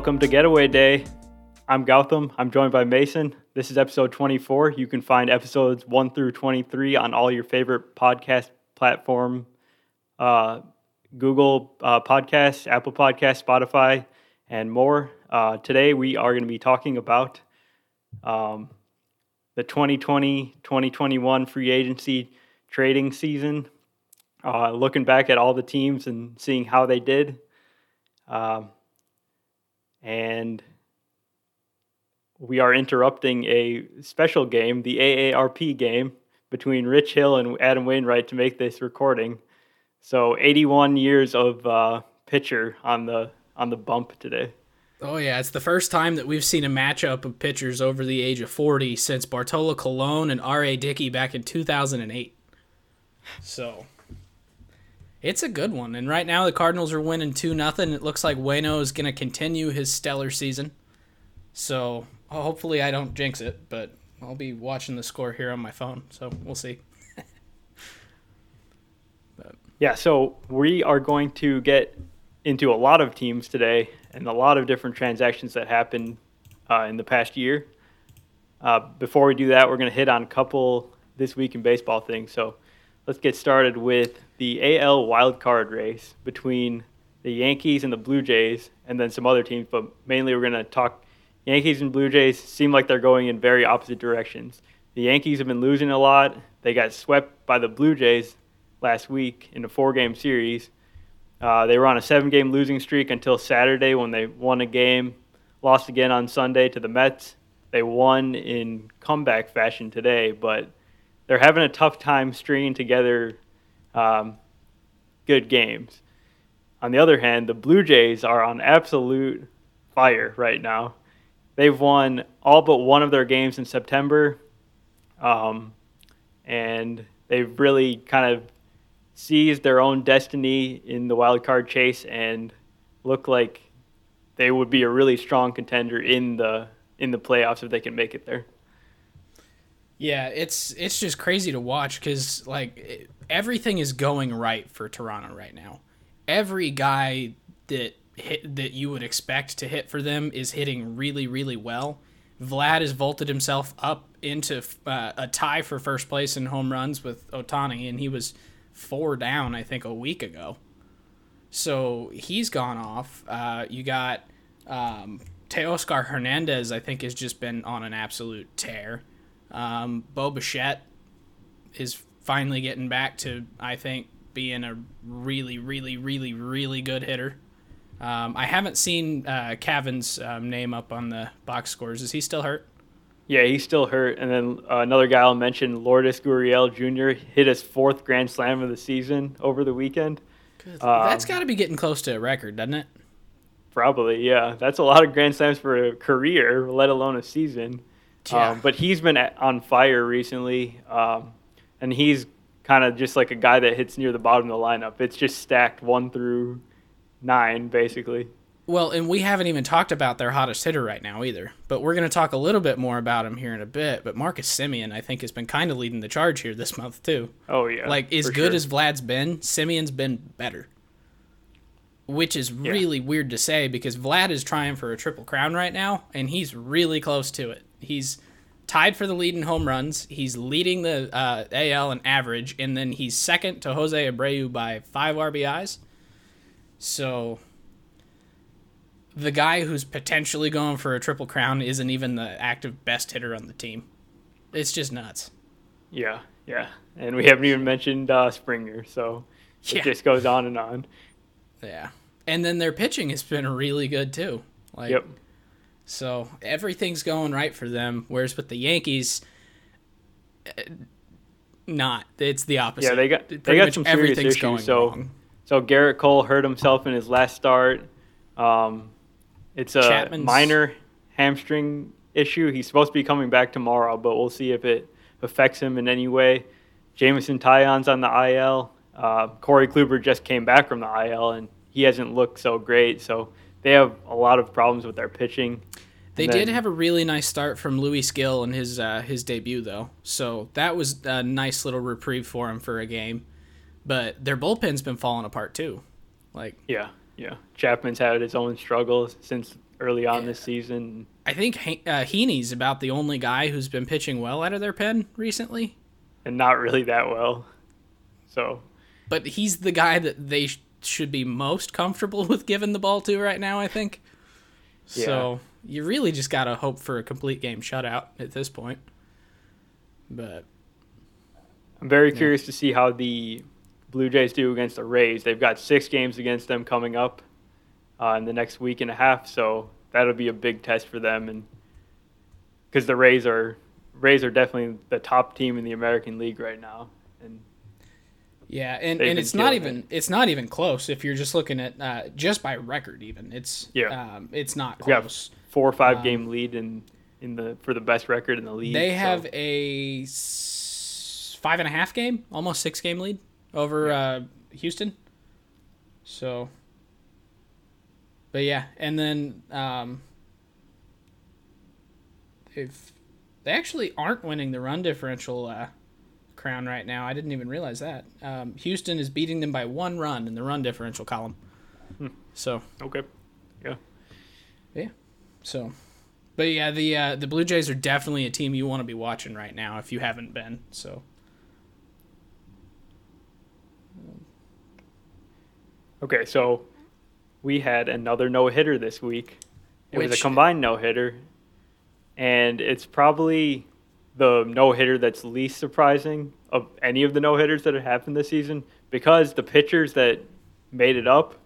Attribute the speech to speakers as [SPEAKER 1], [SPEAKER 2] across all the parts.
[SPEAKER 1] Welcome to Getaway Day. I'm Gautam. I'm joined by Mason. This is episode 24. You can find episodes 1 through 23 on all your favorite podcast platform uh, Google uh, Podcasts, Apple Podcasts, Spotify, and more. Uh, today we are going to be talking about um, the 2020 2021 free agency trading season, uh, looking back at all the teams and seeing how they did. Um, and we are interrupting a special game, the AARP game, between Rich Hill and Adam Wainwright to make this recording. So 81 years of uh, pitcher on the on the bump today.
[SPEAKER 2] Oh yeah, it's the first time that we've seen a matchup of pitchers over the age of 40 since Bartolo Colon and R.A. Dickey back in 2008. So it's a good one. And right now the Cardinals are winning 2 nothing. It looks like Waino is going to continue his stellar season. So hopefully I don't jinx it, but I'll be watching the score here on my phone. So we'll see.
[SPEAKER 1] Yeah, so we are going to get into a lot of teams today and a lot of different transactions that happened uh, in the past year. Uh, before we do that, we're going to hit on a couple this week in baseball things. So let's get started with the AL wildcard race between the Yankees and the Blue Jays, and then some other teams. But mainly, we're going to talk Yankees and Blue Jays. Seem like they're going in very opposite directions. The Yankees have been losing a lot. They got swept by the Blue Jays last week in a four-game series. Uh, they were on a seven-game losing streak until Saturday when they won a game, lost again on Sunday to the Mets. They won in comeback fashion today, but they're having a tough time stringing together um, good games. On the other hand, the Blue Jays are on absolute fire right now. They've won all but one of their games in September, um, and they've really kind of seized their own destiny in the wild card chase and look like they would be a really strong contender in the in the playoffs if they can make it there.
[SPEAKER 2] Yeah, it's it's just crazy to watch because like everything is going right for Toronto right now. Every guy that hit that you would expect to hit for them is hitting really really well. Vlad has vaulted himself up into uh, a tie for first place in home runs with Ohtani, and he was four down I think a week ago. So he's gone off. Uh, you got um, Teoscar Hernandez. I think has just been on an absolute tear. Um, Bo Bichette is finally getting back to, I think, being a really, really, really, really good hitter. Um, I haven't seen uh, Cavan's um, name up on the box scores. Is he still hurt?
[SPEAKER 1] Yeah, he's still hurt. And then uh, another guy I'll mention, Lourdes Gurriel Jr., hit his fourth Grand Slam of the season over the weekend.
[SPEAKER 2] Um, That's got to be getting close to a record, doesn't it?
[SPEAKER 1] Probably, yeah. That's a lot of Grand Slams for a career, let alone a season. Yeah. Um, but he's been on fire recently, um, and he's kind of just like a guy that hits near the bottom of the lineup. It's just stacked one through nine, basically.
[SPEAKER 2] Well, and we haven't even talked about their hottest hitter right now either. But we're going to talk a little bit more about him here in a bit. But Marcus Semien, I think, has been kind of leading the charge here this month too.
[SPEAKER 1] Oh yeah,
[SPEAKER 2] like as good sure. as Vlad's been, Semien's been better. Which is yeah. really weird to say because Vlad is trying for a triple crown right now, and he's really close to it. He's tied for the lead in home runs. He's leading the uh, AL in average, and then he's second to Jose Abreu by five RBIs. So the guy who's potentially going for a triple crown isn't even the active best hitter on the team. It's just nuts.
[SPEAKER 1] Yeah, yeah, and we haven't even mentioned uh, Springer, so it yeah. just goes on and on.
[SPEAKER 2] Yeah, and then their pitching has been really good too. Like, yep. So everything's going right for them. Whereas with the Yankees, eh, not. It's the opposite.
[SPEAKER 1] Yeah, they got they got some serious issues. so wrong. so Gerrit Cole hurt himself in his last start. Um, it's a Chapman's... minor hamstring issue. He's supposed to be coming back tomorrow, but we'll see if it affects him in any way. Jameson Taillon's on the IL. Uh, Corey Kluber just came back from the IL, and he hasn't looked so great. So they have a lot of problems with their pitching.
[SPEAKER 2] They then, did have a really nice start from Luis Gil in his uh, his debut, though. So that was a nice little reprieve for him for a game. But their bullpen's been falling apart too. Like
[SPEAKER 1] yeah, yeah. Chapman's had his own struggles since early on this season.
[SPEAKER 2] I think uh, Heaney's about the only guy who's been pitching well out of their pen recently,
[SPEAKER 1] and not really that well. So,
[SPEAKER 2] but he's the guy that they sh- should be most comfortable with giving the ball to right now. I think.
[SPEAKER 1] Yeah.
[SPEAKER 2] So you really just gotta hope for a complete game shutout at this point. But
[SPEAKER 1] I'm very curious to see how the Blue Jays do against the Rays. They've got six games against them coming up uh, in the next week and a half, so that'll be a big test for them. And because the Rays are Rays are definitely the top team in the American League right now,
[SPEAKER 2] Yeah, and, and it's not even it's not even close if you're just looking at uh, just by record. Even it's
[SPEAKER 1] Yeah.
[SPEAKER 2] um, it's not close.
[SPEAKER 1] four or five game lead in in the for the best record in the league.
[SPEAKER 2] They
[SPEAKER 1] so-
[SPEAKER 2] have a s- five and a half game, almost six game lead over uh, Houston. So, but yeah, and then um, if they actually aren't winning the run differential uh, crown right now, I didn't even realize that. Um, Houston is beating them by one run in the run differential column. So
[SPEAKER 1] okay. Yeah.
[SPEAKER 2] yeah. So, but yeah, the uh, the Blue Jays are definitely a team you want to be watching right now if you haven't been. So
[SPEAKER 1] Okay, so we had another no hitter this week. It was a combined no hitter, and it's probably the no hitter that's least surprising of any of the no hitters that have happened this season because the pitchers that made it up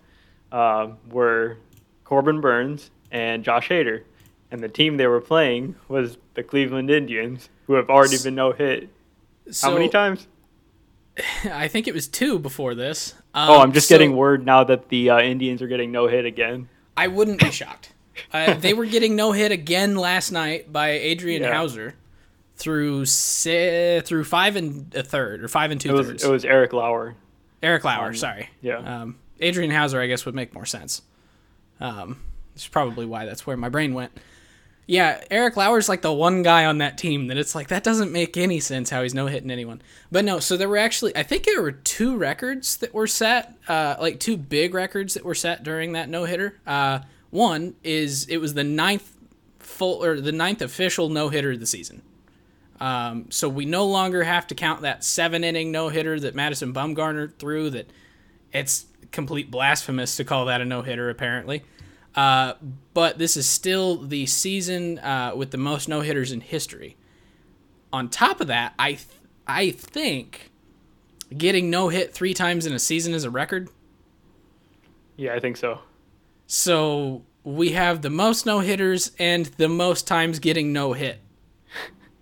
[SPEAKER 1] um, were Corbin Burnes and Josh Hader, and the team they were playing was the Cleveland Indians, who have already been no hit. How many times?
[SPEAKER 2] I think it was two before this.
[SPEAKER 1] Oh,
[SPEAKER 2] Um,
[SPEAKER 1] I'm just
[SPEAKER 2] so
[SPEAKER 1] getting word now that the uh, Indians are getting no hit again.
[SPEAKER 2] I wouldn't be shocked. Uh, they were getting no hit again last night by Adrian
[SPEAKER 1] Yeah.
[SPEAKER 2] Houser through si- through five and a third or five and two
[SPEAKER 1] It was
[SPEAKER 2] thirds.
[SPEAKER 1] it was Eric Lauer.
[SPEAKER 2] Eric Lauer,
[SPEAKER 1] um,
[SPEAKER 2] sorry.
[SPEAKER 1] yeah.
[SPEAKER 2] Um, Adrian Houser, I guess, would make more sense. Um, it's probably why that's where my brain went. Yeah, Eric Lauer's like the one guy on that team that it's like that doesn't make any sense how he's no hitting anyone. But no, so there were actually I think there were two records that were set, uh, like two big records that were set during that no hitter. Uh, one is it was the ninth full or the ninth official no hitter of the season. Um, so we no longer have to count that seven inning no hitter that Madison Bumgarner threw. That it's complete blasphemous to call that a no hitter, apparently. Uh, but this is still the season uh, with the most no hitters in history. On top of that, I th- I think getting no hit three times in a season is a record.
[SPEAKER 1] Yeah, I think so.
[SPEAKER 2] So we have the most no hitters and the most times getting no hit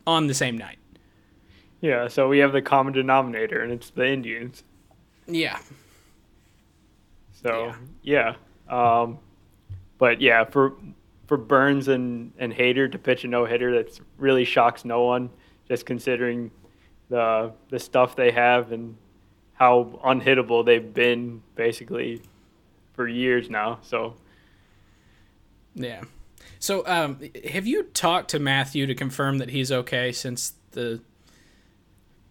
[SPEAKER 2] on the same night.
[SPEAKER 1] Yeah, so we have the common denominator, and it's the Indians.
[SPEAKER 2] Yeah,
[SPEAKER 1] So yeah, Um, but yeah, for for Burnes and and Hader to pitch a no hitter, that really shocks no one. Just considering the the stuff they have and how unhittable they've been basically for years now. So
[SPEAKER 2] yeah. So, um, have you talked to Matthew to confirm that he's okay since the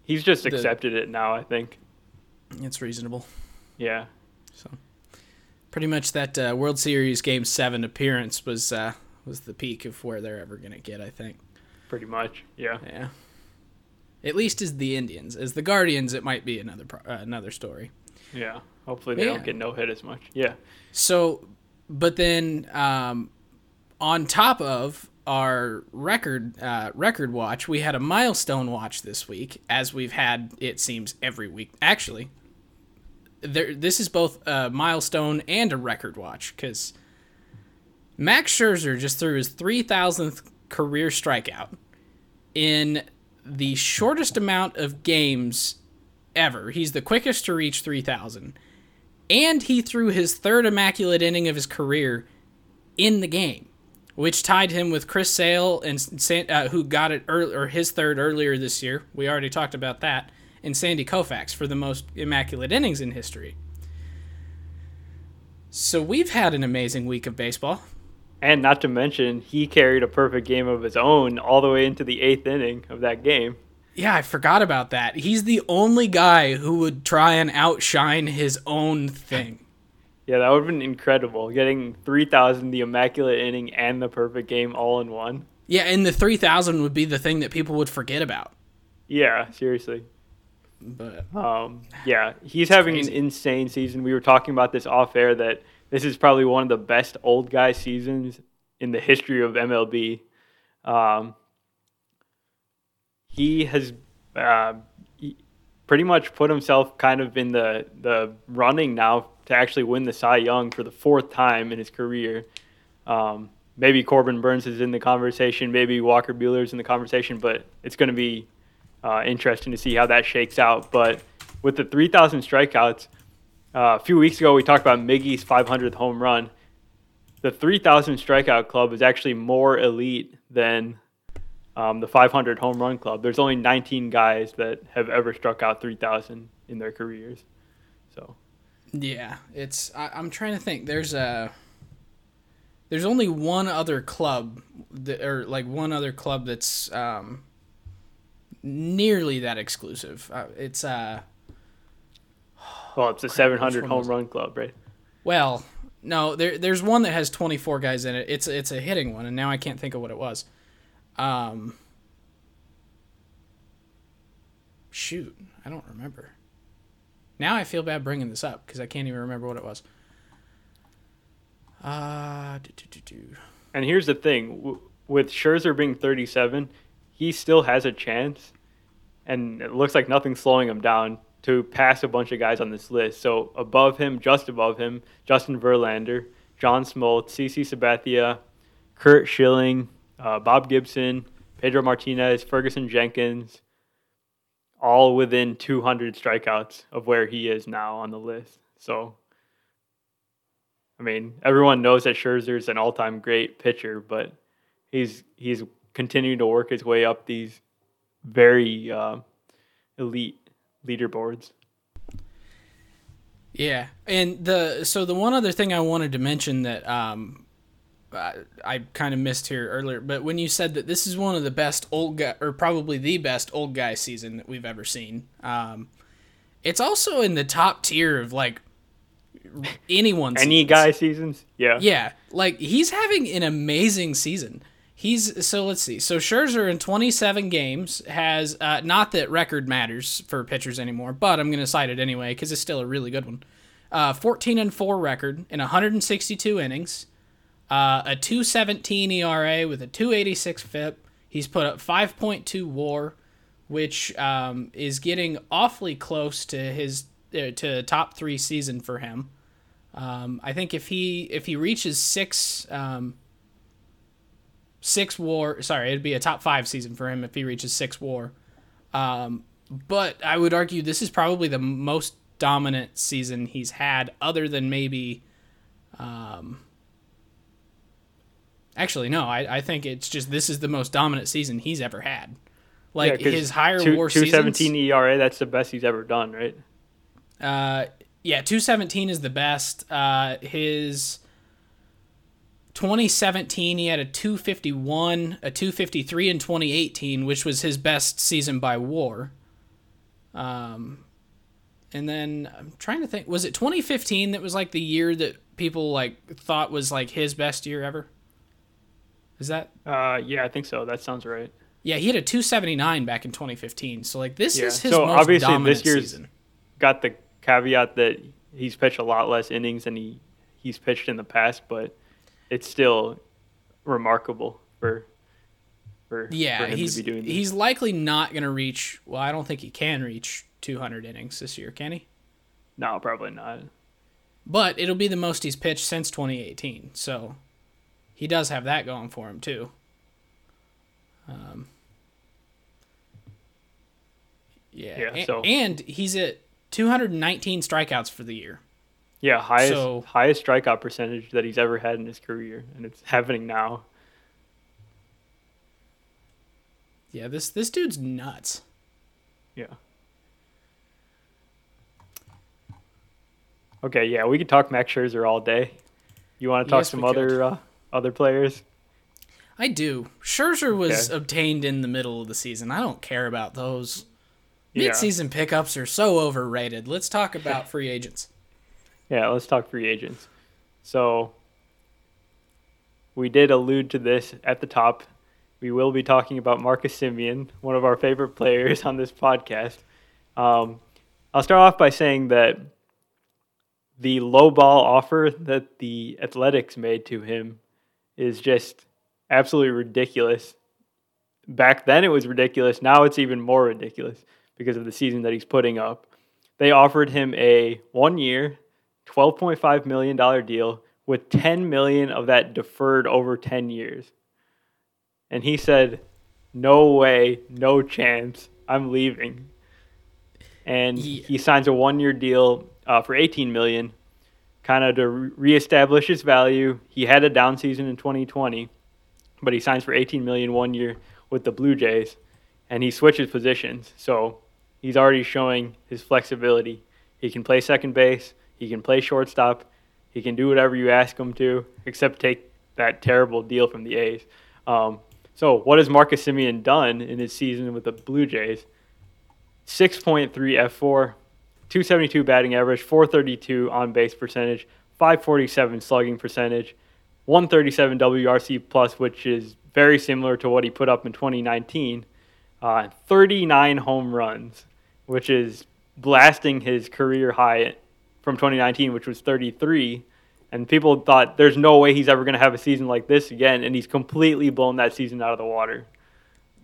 [SPEAKER 1] he's just
[SPEAKER 2] The-
[SPEAKER 1] accepted it now. I think.
[SPEAKER 2] it's reasonable?
[SPEAKER 1] Yeah.
[SPEAKER 2] So, pretty much that uh, World Series Game Seven appearance was uh, was the peak of where they're ever gonna get. I think.
[SPEAKER 1] Pretty much. Yeah.
[SPEAKER 2] Yeah. At least as the Indians, as the Guardians, it might be another pro- uh, another story.
[SPEAKER 1] Yeah. Hopefully they
[SPEAKER 2] Yeah.
[SPEAKER 1] don't get no hit as much. Yeah.
[SPEAKER 2] So, but then um, on top of our record uh, record watch, we had a milestone watch this week, as we've had it seems every week. Actually, there this is both a milestone and a record watch because Max Scherzer just threw his three thousandth career strikeout in the shortest amount of games ever. He's the quickest to reach three thousand and he threw his third immaculate inning of his career in the game, which tied him with Chris Sale and San, uh, who got it early, or his third earlier this year. We already talked about that, and Sandy Koufax for the most immaculate innings in history. So we've had an amazing week of baseball.
[SPEAKER 1] And not to mention, he carried a perfect game of his own all the way into the eighth inning of that game.
[SPEAKER 2] Yeah, I forgot about that. He's the only guy who would try and outshine his own thing.
[SPEAKER 1] Yeah, that would have been incredible. Getting 3,000, the immaculate inning, and the perfect game all in one.
[SPEAKER 2] Yeah, and the 3000 would be the thing that people would forget about.
[SPEAKER 1] Yeah, seriously.
[SPEAKER 2] But
[SPEAKER 1] Um, yeah, he's having
[SPEAKER 2] crazy.
[SPEAKER 1] an insane season. We were talking about this off air that this is probably one of the best old guy seasons in the history of MLB. Um, he has uh, pretty much put himself kind of in the the running now to actually win the Cy Young for the fourth time in his career. Um, maybe Corbin Burnes is in the conversation, maybe Walker Buehler's in the conversation, but it's going to be uh, interesting to see how that shakes out. But with the 3,000 strikeouts, uh, a few weeks ago we talked about Miggy's 500th home run. The 3,000 strikeout club is actually more elite than um, the 500 home run club. There's only 19 guys that have ever struck out 3,000 in their careers.
[SPEAKER 2] Yeah, it's I, I'm trying to think. There's a there's only one other club that, or like one other club that's um, nearly that exclusive. Uh, it's uh
[SPEAKER 1] well, it's a
[SPEAKER 2] which
[SPEAKER 1] 700 home run club, right?
[SPEAKER 2] well, no, there there's one that has 24 guys in it. It's it's a hitting one, and now I can't think of what it was. Um, shoot, I don't remember. Now I feel bad bringing this up because I can't even remember what it was. Uh.
[SPEAKER 1] And here's the thing: with Scherzer being 37, he still has a chance, and it looks like nothing's slowing him down to pass a bunch of guys on this list. So above him, just above him, Justin Verlander, John Smoltz, CC Sabathia, Curt Schilling, uh, Bob Gibson, Pedro Martinez, Ferguson Jenkins, all within 200 strikeouts of where he is now on the list. So. I mean, everyone knows that Scherzer's an all-time great pitcher, but he's he's continuing to work his way up these very uh, elite leaderboards.
[SPEAKER 2] Yeah, and the so the one other thing I wanted to mention that um, I, I kind of missed here earlier, but when you said that this is one of the best old guy or probably the best old guy season that we've ever seen, um, it's also in the top tier of like anyone's
[SPEAKER 1] Any
[SPEAKER 2] seasons.
[SPEAKER 1] guy seasons, yeah,
[SPEAKER 2] Yeah, like he's having an amazing season. He's so let's see. So Scherzer in 27 games has uh, not that record matters for pitchers anymore, but I'm going to cite it anyway because it's still a really good one. Uh, 14 and four record in 162 innings, uh, a 2.17 ERA with a 2.86 FIP. He's put up 5.2 WAR, which um, is getting awfully close to his uh, to top three season for him. Um, I think if he if he reaches six um, six war, sorry, it'd be a top five season for him if he reaches six war. Um, but I would argue this is probably the most dominant season he's had, other than maybe. Um, actually, no, I, I think it's just this is the most dominant season he's ever had. Like
[SPEAKER 1] Yeah,
[SPEAKER 2] his higher
[SPEAKER 1] two,
[SPEAKER 2] war
[SPEAKER 1] 217
[SPEAKER 2] seasons.
[SPEAKER 1] ERA. That's the best he's ever done, right?
[SPEAKER 2] Uh, yeah, 217 is the best. Uh, his 2017, he had a 251, a 253 in 2018, which was his best season by WAR. Um, and then I'm trying to think, was it 2015 that was like the year that people like thought was like his best year ever? Is that?
[SPEAKER 1] Uh, yeah, I think so. That sounds right.
[SPEAKER 2] Yeah, he had a 279 back in 2015. So like this
[SPEAKER 1] Yeah,
[SPEAKER 2] is his
[SPEAKER 1] so
[SPEAKER 2] most
[SPEAKER 1] obviously
[SPEAKER 2] dominant
[SPEAKER 1] this year's-
[SPEAKER 2] season.
[SPEAKER 1] Got the caveat that he's pitched a lot less innings than he he's pitched in the past, but it's still remarkable for for
[SPEAKER 2] Yeah,
[SPEAKER 1] for him
[SPEAKER 2] he's
[SPEAKER 1] to be doing this.
[SPEAKER 2] he's likely not going to reach. Well, I don't think he can reach 200 innings this year, can he?
[SPEAKER 1] no, probably not.
[SPEAKER 2] But it'll be the most he's pitched since 2018, so he does have that going for him too. Um, yeah,
[SPEAKER 1] Yeah,
[SPEAKER 2] a-
[SPEAKER 1] so-
[SPEAKER 2] and he's at 219 strikeouts for the year.
[SPEAKER 1] Yeah, highest
[SPEAKER 2] So-
[SPEAKER 1] highest strikeout percentage that he's ever had in his career, and it's happening now.
[SPEAKER 2] Yeah, this this dude's nuts.
[SPEAKER 1] Yeah. Okay, yeah, we could talk Max Scherzer all day. You want to talk
[SPEAKER 2] Yes,
[SPEAKER 1] some other uh, other players?
[SPEAKER 2] I do. Scherzer was
[SPEAKER 1] Okay.
[SPEAKER 2] obtained in the middle of the season. I don't care about those.
[SPEAKER 1] Yeah.
[SPEAKER 2] Mid-season pickups are so overrated. Let's talk about free agents.
[SPEAKER 1] Yeah, let's talk free agents. So we did allude to this at the top. We will be talking about Marcus Semien, one of our favorite players on this podcast. Um, I'll start off by saying that the low ball offer that the Athletics made to him is just absolutely ridiculous. Back then it was ridiculous. Now it's even more ridiculous because of the season that he's putting up. They offered him a one year, $12.5 million deal with 10 million of that deferred over 10 years. And he said, "No way, no chance. I'm leaving." And yeah. he signs a one-year deal uh, for 18 million, kind of to reestablish his value. He had a down season in 2020, but he signs for 18 million one year with the Blue Jays, and he switches positions. So he's already showing his flexibility. He can play second base. He can play shortstop. He can do whatever you ask him to, except take that terrible deal from the A's. Um, so, what has Marcus Semien done in his season with the Blue Jays? 6.3 fWAR, 272 batting average, 432 on base percentage, 547 slugging percentage, 137 WRC plus, which is very similar to what he put up in 2019. Uh, 39 home runs, which is blasting his career high from 2019, which was 33. And people thought there's no way he's ever going to have a season like this again, and he's completely blown that season out of the water.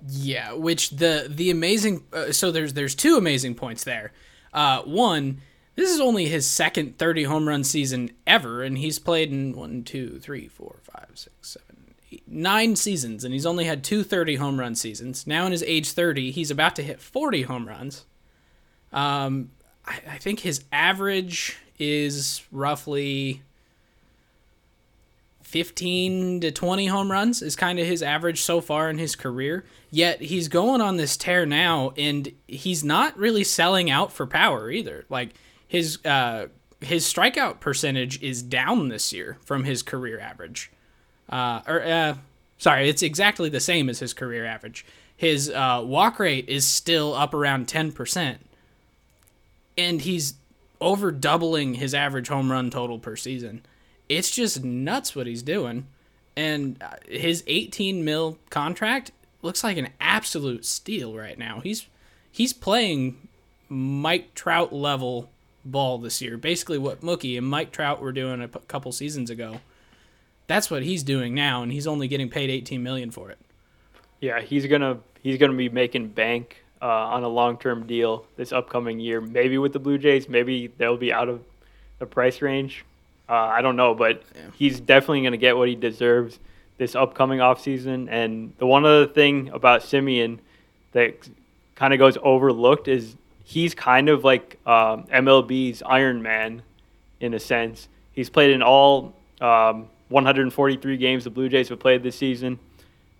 [SPEAKER 2] Yeah, which the the amazing uh, so there's there's two amazing points there. Uh, one, this is only his second 30 home run season ever, and he's played in one, two, three, four, five, six, seven, eight, nine seasons, and he's only had two 30 home run seasons. Now in his age 30, he's about to hit 40 home runs. Um, I, I think his average is roughly 15 to 20 home runs is kind of his average so far in his career. Yet he's going on this tear now, and he's not really selling out for power either. Like his uh, his strikeout percentage is down this year from his career average. Uh, or uh, sorry, it's exactly the same as his career average. His uh, walk rate is still up around 10% and he's over doubling his average home run total per season. It's just nuts what he's doing. And uh, his 18 mil contract looks like an absolute steal right now. He's he's playing Mike Trout level ball this year. Basically what Mookie and Mike Trout were doing a couple seasons ago. That's what he's doing now and he's only getting paid 18 million for it.
[SPEAKER 1] Yeah, he's going to he's going to be making bank uh, on a long term deal this upcoming year. Maybe with the Blue Jays, maybe they'll be out of the price range. Uh, I don't know, but yeah. he's definitely going to get what he deserves this upcoming offseason. And the one other thing about Semien that kind of goes overlooked is he's kind of like um, MLB's Iron Man in a sense. He's played in all um, 143 games the Blue Jays have played this season.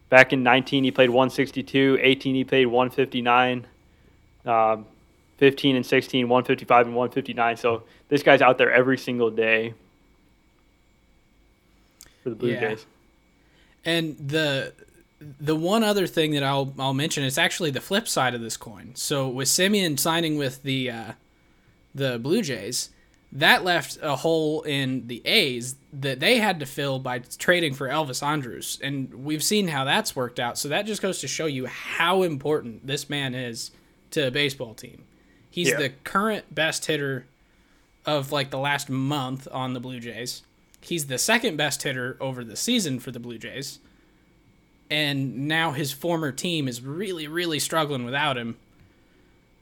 [SPEAKER 1] Back in 19, he played 162. 18, he played 159. Uh, 15 and 16, 155 and 159. So this guy's out there every single day for the Blue yeah. Jays.
[SPEAKER 2] And the the one other thing that I'll I'll mention is actually the flip side of this coin. So with Semien signing with the uh, the Blue Jays, that left a hole in the A's that they had to fill by trading for Elvis Andrus. And we've seen how that's worked out. So that just goes to show you how important this man is to a baseball team. He's yeah. the current best hitter of like the last month on the Blue Jays. He's the second best hitter over the season for the Blue Jays. And now his former team is really, really struggling without him.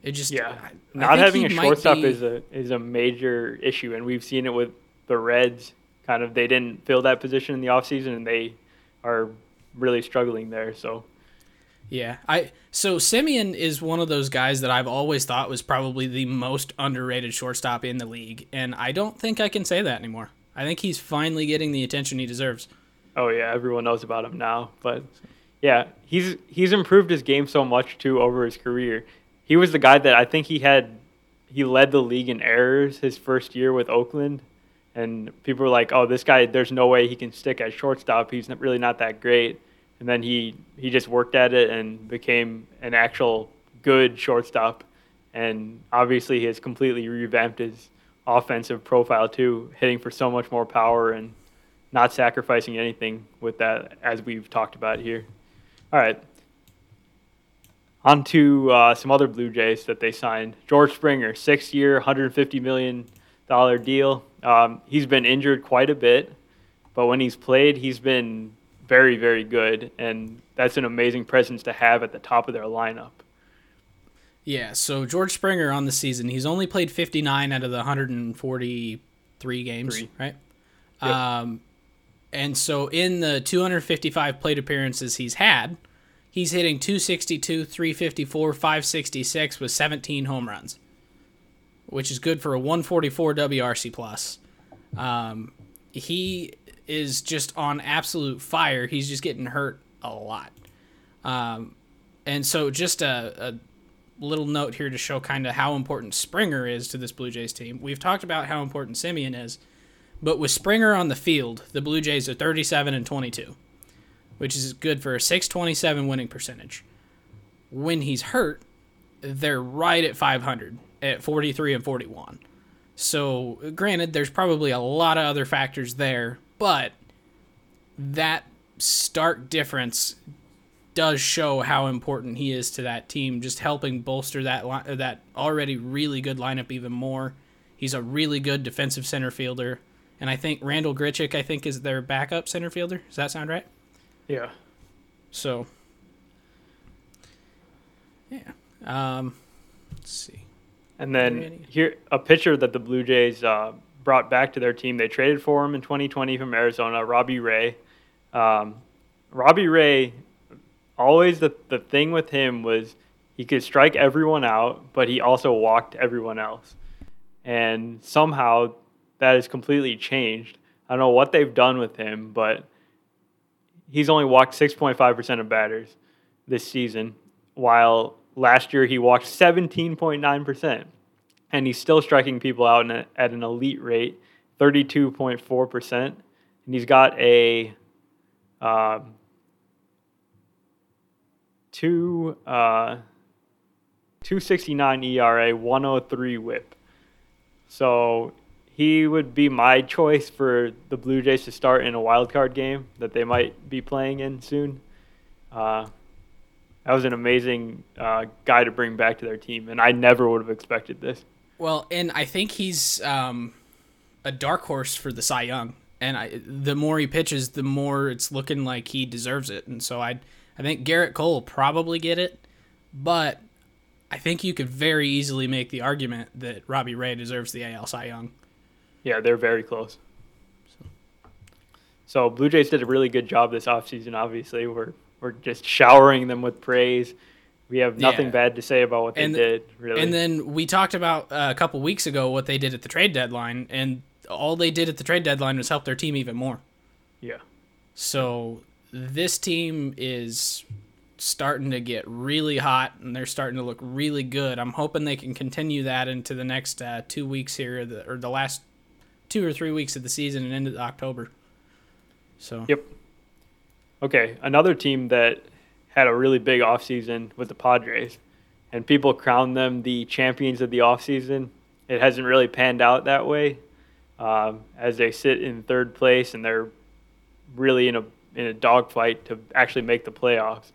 [SPEAKER 2] It just
[SPEAKER 1] yeah, I, not I having a shortstop be... is a is a major issue, and we've seen it with the Reds. Kind of, they didn't fill that position in the offseason, and they are really struggling there. So
[SPEAKER 2] yeah, I so Semien is one of those guys that I've always thought was probably the most underrated shortstop in the league, and I don't think I can say that anymore. I think he's finally getting the attention he deserves.
[SPEAKER 1] Oh yeah, everyone knows about him now, but yeah, he's he's improved his game so much too over his career he was the guy that I think he had he led the league in errors his first year with Oakland, and people were like, "Oh, this guy, there's no way he can stick at shortstop. He's not, really not that great." And then he he just worked at it and became an actual good shortstop, and obviously he has completely revamped his offensive profile too, hitting for so much more power and not sacrificing anything with that, as we've talked about here. All right. On to uh, some other Blue Jays that they signed. George Springer, six year, $150 million deal. Um, he's been injured quite a bit, but when he's played, he's been very, very good. And that's an amazing presence to have at the top of their lineup.
[SPEAKER 2] Yeah, so George Springer on the season, he's only played 59 out of the 143 games, Three. right? Yep. Um, and so in the 255 plate appearances he's had, he's hitting 262, 354, 566 with 17 home runs, which is good for a 144 WRC plus. Um, he is just on absolute fire. He's just getting hurt a lot. Um, and so just a, a little note here to show kind of how important Springer is to this Blue Jays team. We've talked about how important Semien is, but with Springer on the field, the Blue Jays are 37 and 22, which is good for a 627 winning percentage. When he's hurt, they're right at 500 at 43 and 41. So, granted, there's probably a lot of other factors there, but that stark difference does show how important he is to that team, just helping bolster that li- that already really good lineup even more. He's a really good defensive center fielder, and I think Randall Grichuk, I think, is their backup center fielder. Does that sound right?
[SPEAKER 1] Yeah.
[SPEAKER 2] So. Yeah. Um, let's see.
[SPEAKER 1] And then here a pitcher that the Blue Jays uh, brought back to their team. They traded for him in 2020 from Arizona, Robbie Ray. Um, Robbie Ray always the, the thing with him was he could strike everyone out, but he also walked everyone else. And somehow that has completely changed. I don't know what they've done with him, but he's only walked 6.5% of batters this season, while last year he walked 17.9%. And he's still striking people out at an elite rate, 32.4%. And he's got a um, two uh, 269 ERA, 103 WHIP. So he would be my choice for the Blue Jays to start in a wild card game that they might be playing in soon. Uh, that was an amazing uh, guy to bring back to their team, and I never would have expected this.
[SPEAKER 2] Well, and I think he's um, a dark horse for the Cy Young, and I, the more he pitches, the more it's looking like he deserves it. And so I I think Gerrit Cole will probably get it, but I think you could very easily make the argument that Robbie Ray deserves the AL Cy Young.
[SPEAKER 1] Yeah, they're very close. So, so Blue Jays did a really good job this offseason, obviously. We're, we're just showering them with praise. We have nothing yeah. bad to say about what they
[SPEAKER 2] and,
[SPEAKER 1] did, really.
[SPEAKER 2] And then we talked about uh, a couple weeks ago what they did at the trade deadline, and all they did at the trade deadline was help their team even more.
[SPEAKER 1] Yeah.
[SPEAKER 2] So this team is starting to get really hot and they're starting to look really good. I'm hoping they can continue that into the next uh, two weeks here, or the, or the last two or three weeks of the season and into October. So.
[SPEAKER 1] Yep. Okay, another team that had a really big offseason with the Padres, and people crown them the champions of the offseason. It hasn't really panned out that way, um, as they sit in third place and they're really in a in a dogfight to actually make the playoffs.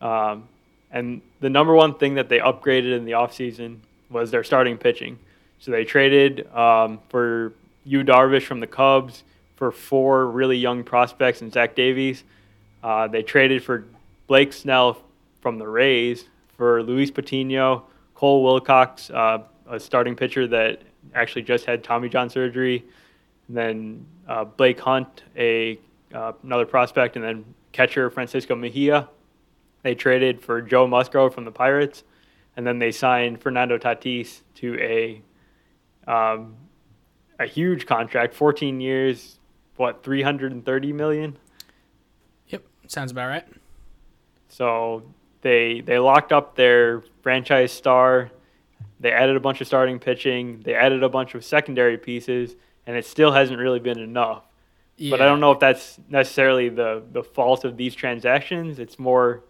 [SPEAKER 1] Um, and the number one thing that they upgraded in the offseason was their starting pitching. So they traded um, for Yu Darvish from the Cubs for four really young prospects and Zach Davies. Uh, they traded for Blake Snell from the Rays for Luis Patino, Cole Wilcox, uh, a starting pitcher that actually just had Tommy John surgery, and then uh, Blake Hunt, a uh, another prospect, and then catcher Francisco Mejia. They traded for Joe Musgrove from the Pirates, and then they signed Fernando Tatis to a um, a huge contract, 14 years, what 330 million.
[SPEAKER 2] Yep, sounds about right.
[SPEAKER 1] So they they locked up their franchise star. They added a bunch of starting pitching. They added a bunch of secondary pieces, and it still hasn't really been enough. Yeah. But I don't know if that's necessarily the the fault of these transactions. It's more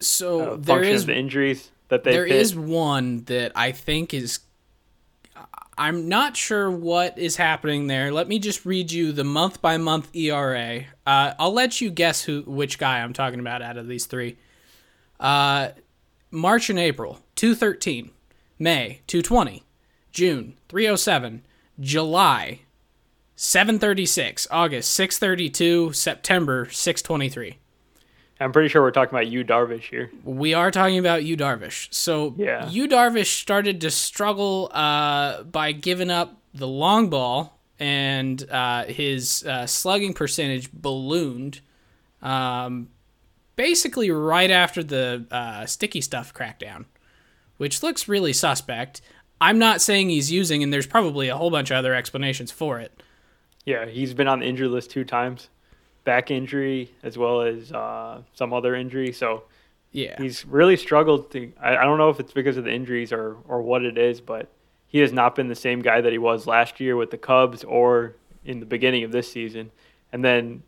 [SPEAKER 2] so uh, there is
[SPEAKER 1] the injuries that they.
[SPEAKER 2] There is one that I think is. I'm not sure what is happening there. Let me just read you the month by month ERA. Uh, I'll let you guess who which guy I'm talking about out of these three. Uh, March and April, 213. May, 220. June, 307. July, 736. August, 632. September, 623.
[SPEAKER 1] I'm pretty sure we're talking about Yu Darvish here.
[SPEAKER 2] We are talking about Yu Darvish. So
[SPEAKER 1] Yeah.
[SPEAKER 2] Darvish started to struggle uh, by giving up the long ball, and uh, his uh, slugging percentage ballooned. Um, basically, right after the uh, sticky stuff crackdown, which looks really suspect. I'm not saying he's using, and there's probably a whole bunch of other explanations for it.
[SPEAKER 1] Yeah, he's been on the injury list two times, back injury as well as uh, some other injury. So
[SPEAKER 2] Yeah.
[SPEAKER 1] he's really struggled to. I, I don't know if it's because of the injuries or or what it is, but he has not been the same guy that he was last year with the Cubs or in the beginning of this season. And then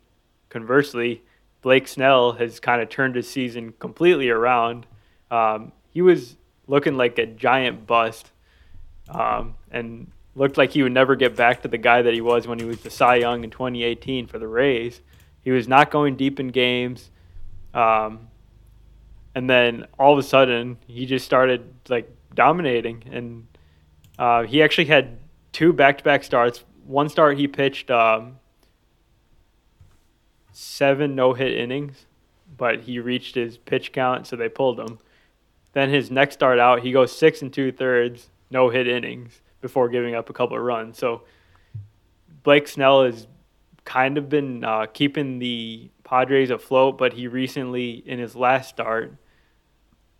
[SPEAKER 1] conversely, Blake Snell has kind of turned his season completely around. Um, he was looking like a giant bust, um, and looked like he would never get back to the guy that he was when he was the Cy Young in 2018 for the Rays. He was not going deep in games. Um, and then all of a sudden he just started like dominating and uh, he actually had two back-to-back starts one start he pitched um, seven no-hit innings but he reached his pitch count so they pulled him then his next start out he goes six and two-thirds no-hit innings before giving up a couple of runs so blake snell has kind of been uh, keeping the padres afloat but he recently in his last start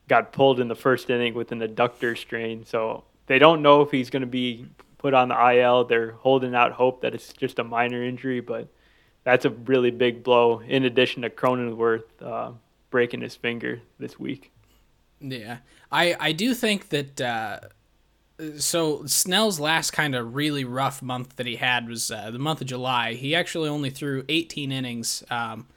[SPEAKER 1] got pulled in the first inning with an adductor strain. So they don't know if he's going to be put on the IL. They're holding out hope that it's just a minor injury, but that's a really big blow. In addition to Cronenworth uh, breaking his finger this week.
[SPEAKER 2] Yeah, I I do think that. Uh, so Snell's last kind of really rough month that he had was uh, the month of July. He actually only threw 18 innings, um,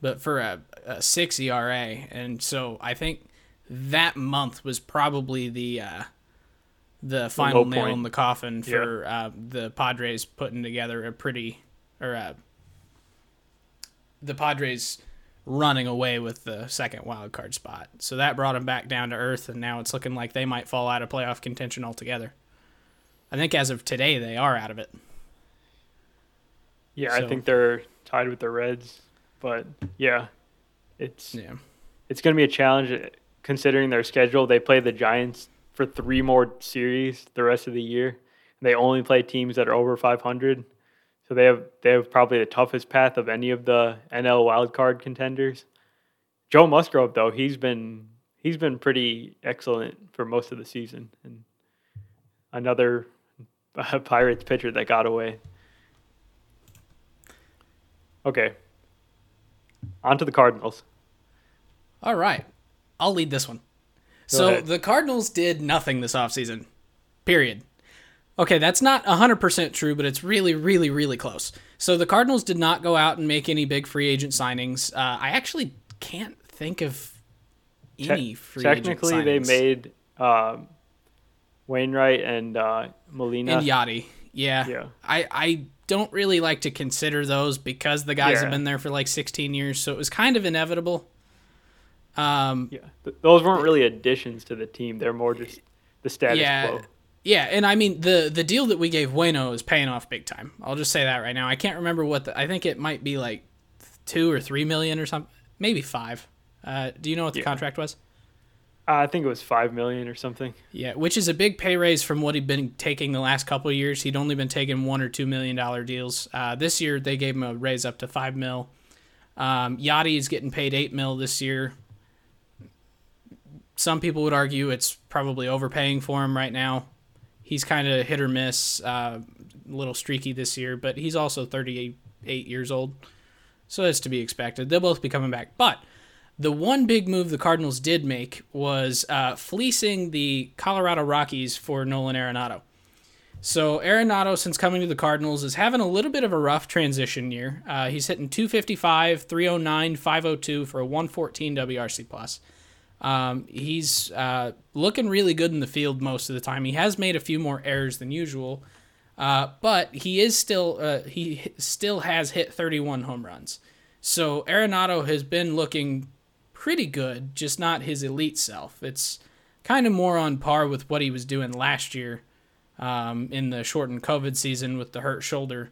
[SPEAKER 2] but for a, a six ERA, and so I think that month was probably the uh, the final nail in the coffin for uh, the Padres putting together a pretty or uh, the Padres running away with the second wild card spot. So that brought them back down to earth, and now it's looking like they might fall out of playoff contention altogether. I think as of today, they are out of it.
[SPEAKER 1] Yeah,
[SPEAKER 2] So-
[SPEAKER 1] I think they're tied with the Reds, but yeah, it's
[SPEAKER 2] Yeah.
[SPEAKER 1] it's going to be a challenge uh, considering their schedule. They play the Giants for three more series the rest of the year. They only play teams that are over 500, so they have they have probably the toughest path of any of the NL wildcard contenders. Joe Musgrove though he's been he's been pretty excellent for most of the season, and another uh, Pirates pitcher that got away. Okay, on to the Cardinals.
[SPEAKER 2] All right. I'll lead this one. so
[SPEAKER 1] ahead.
[SPEAKER 2] the Cardinals did nothing this offseason. Period. Okay, that's not 100% true, but it's really, really, really close. So the Cardinals did not go out and make any big free agent signings. Uh, I actually can't think of any free
[SPEAKER 1] Te-
[SPEAKER 2] technically
[SPEAKER 1] they made um, Wainwright and uh, Molina.
[SPEAKER 2] and Yadi. Yeah.
[SPEAKER 1] Yeah.
[SPEAKER 2] I, I don't really like to consider those because the guys
[SPEAKER 1] Yeah.
[SPEAKER 2] have been there for like 16 years, so it was kind of inevitable. Um,
[SPEAKER 1] yeah, Th- those weren't really additions to the team. They're more just the status
[SPEAKER 2] yeah,
[SPEAKER 1] quo.
[SPEAKER 2] Yeah, and I mean the the deal that we gave Waino is paying off big time. I'll just say that right now. I can't remember what the, I think it might be like two or three million or something, maybe five. Uh, do you know what the
[SPEAKER 1] Yeah.
[SPEAKER 2] contract was?
[SPEAKER 1] Uh, I think it was five million or something.
[SPEAKER 2] Yeah, which is a big pay raise from what he'd been taking the last couple of years. He'd only been taking one or two million dollar deals. Uh, this year they gave him a raise up to five mil. Um, Yadi is getting paid eight mil this year. Some people would argue it's probably overpaying for him right now. He's kind of hit or miss, uh, a little streaky this year, but he's also 38 years old, so that's to be expected. They'll both be coming back, but the one big move the Cardinals did make was uh, fleecing the Colorado Rockies for Nolan Arenado. So Arenado, since coming to the Cardinals, is having a little bit of a rough transition year. Uh, he's hitting 255, 309, 502 for a 114 WRC plus. Um, he's uh, looking really good in the field most of the time. He has made a few more errors than usual, uh, but he is still uh, he still has hit 31 home runs. So Arenado has been looking pretty good, just not his elite self. It's kind of more on par with what he was doing last year um, in the shortened COVID season with the hurt shoulder.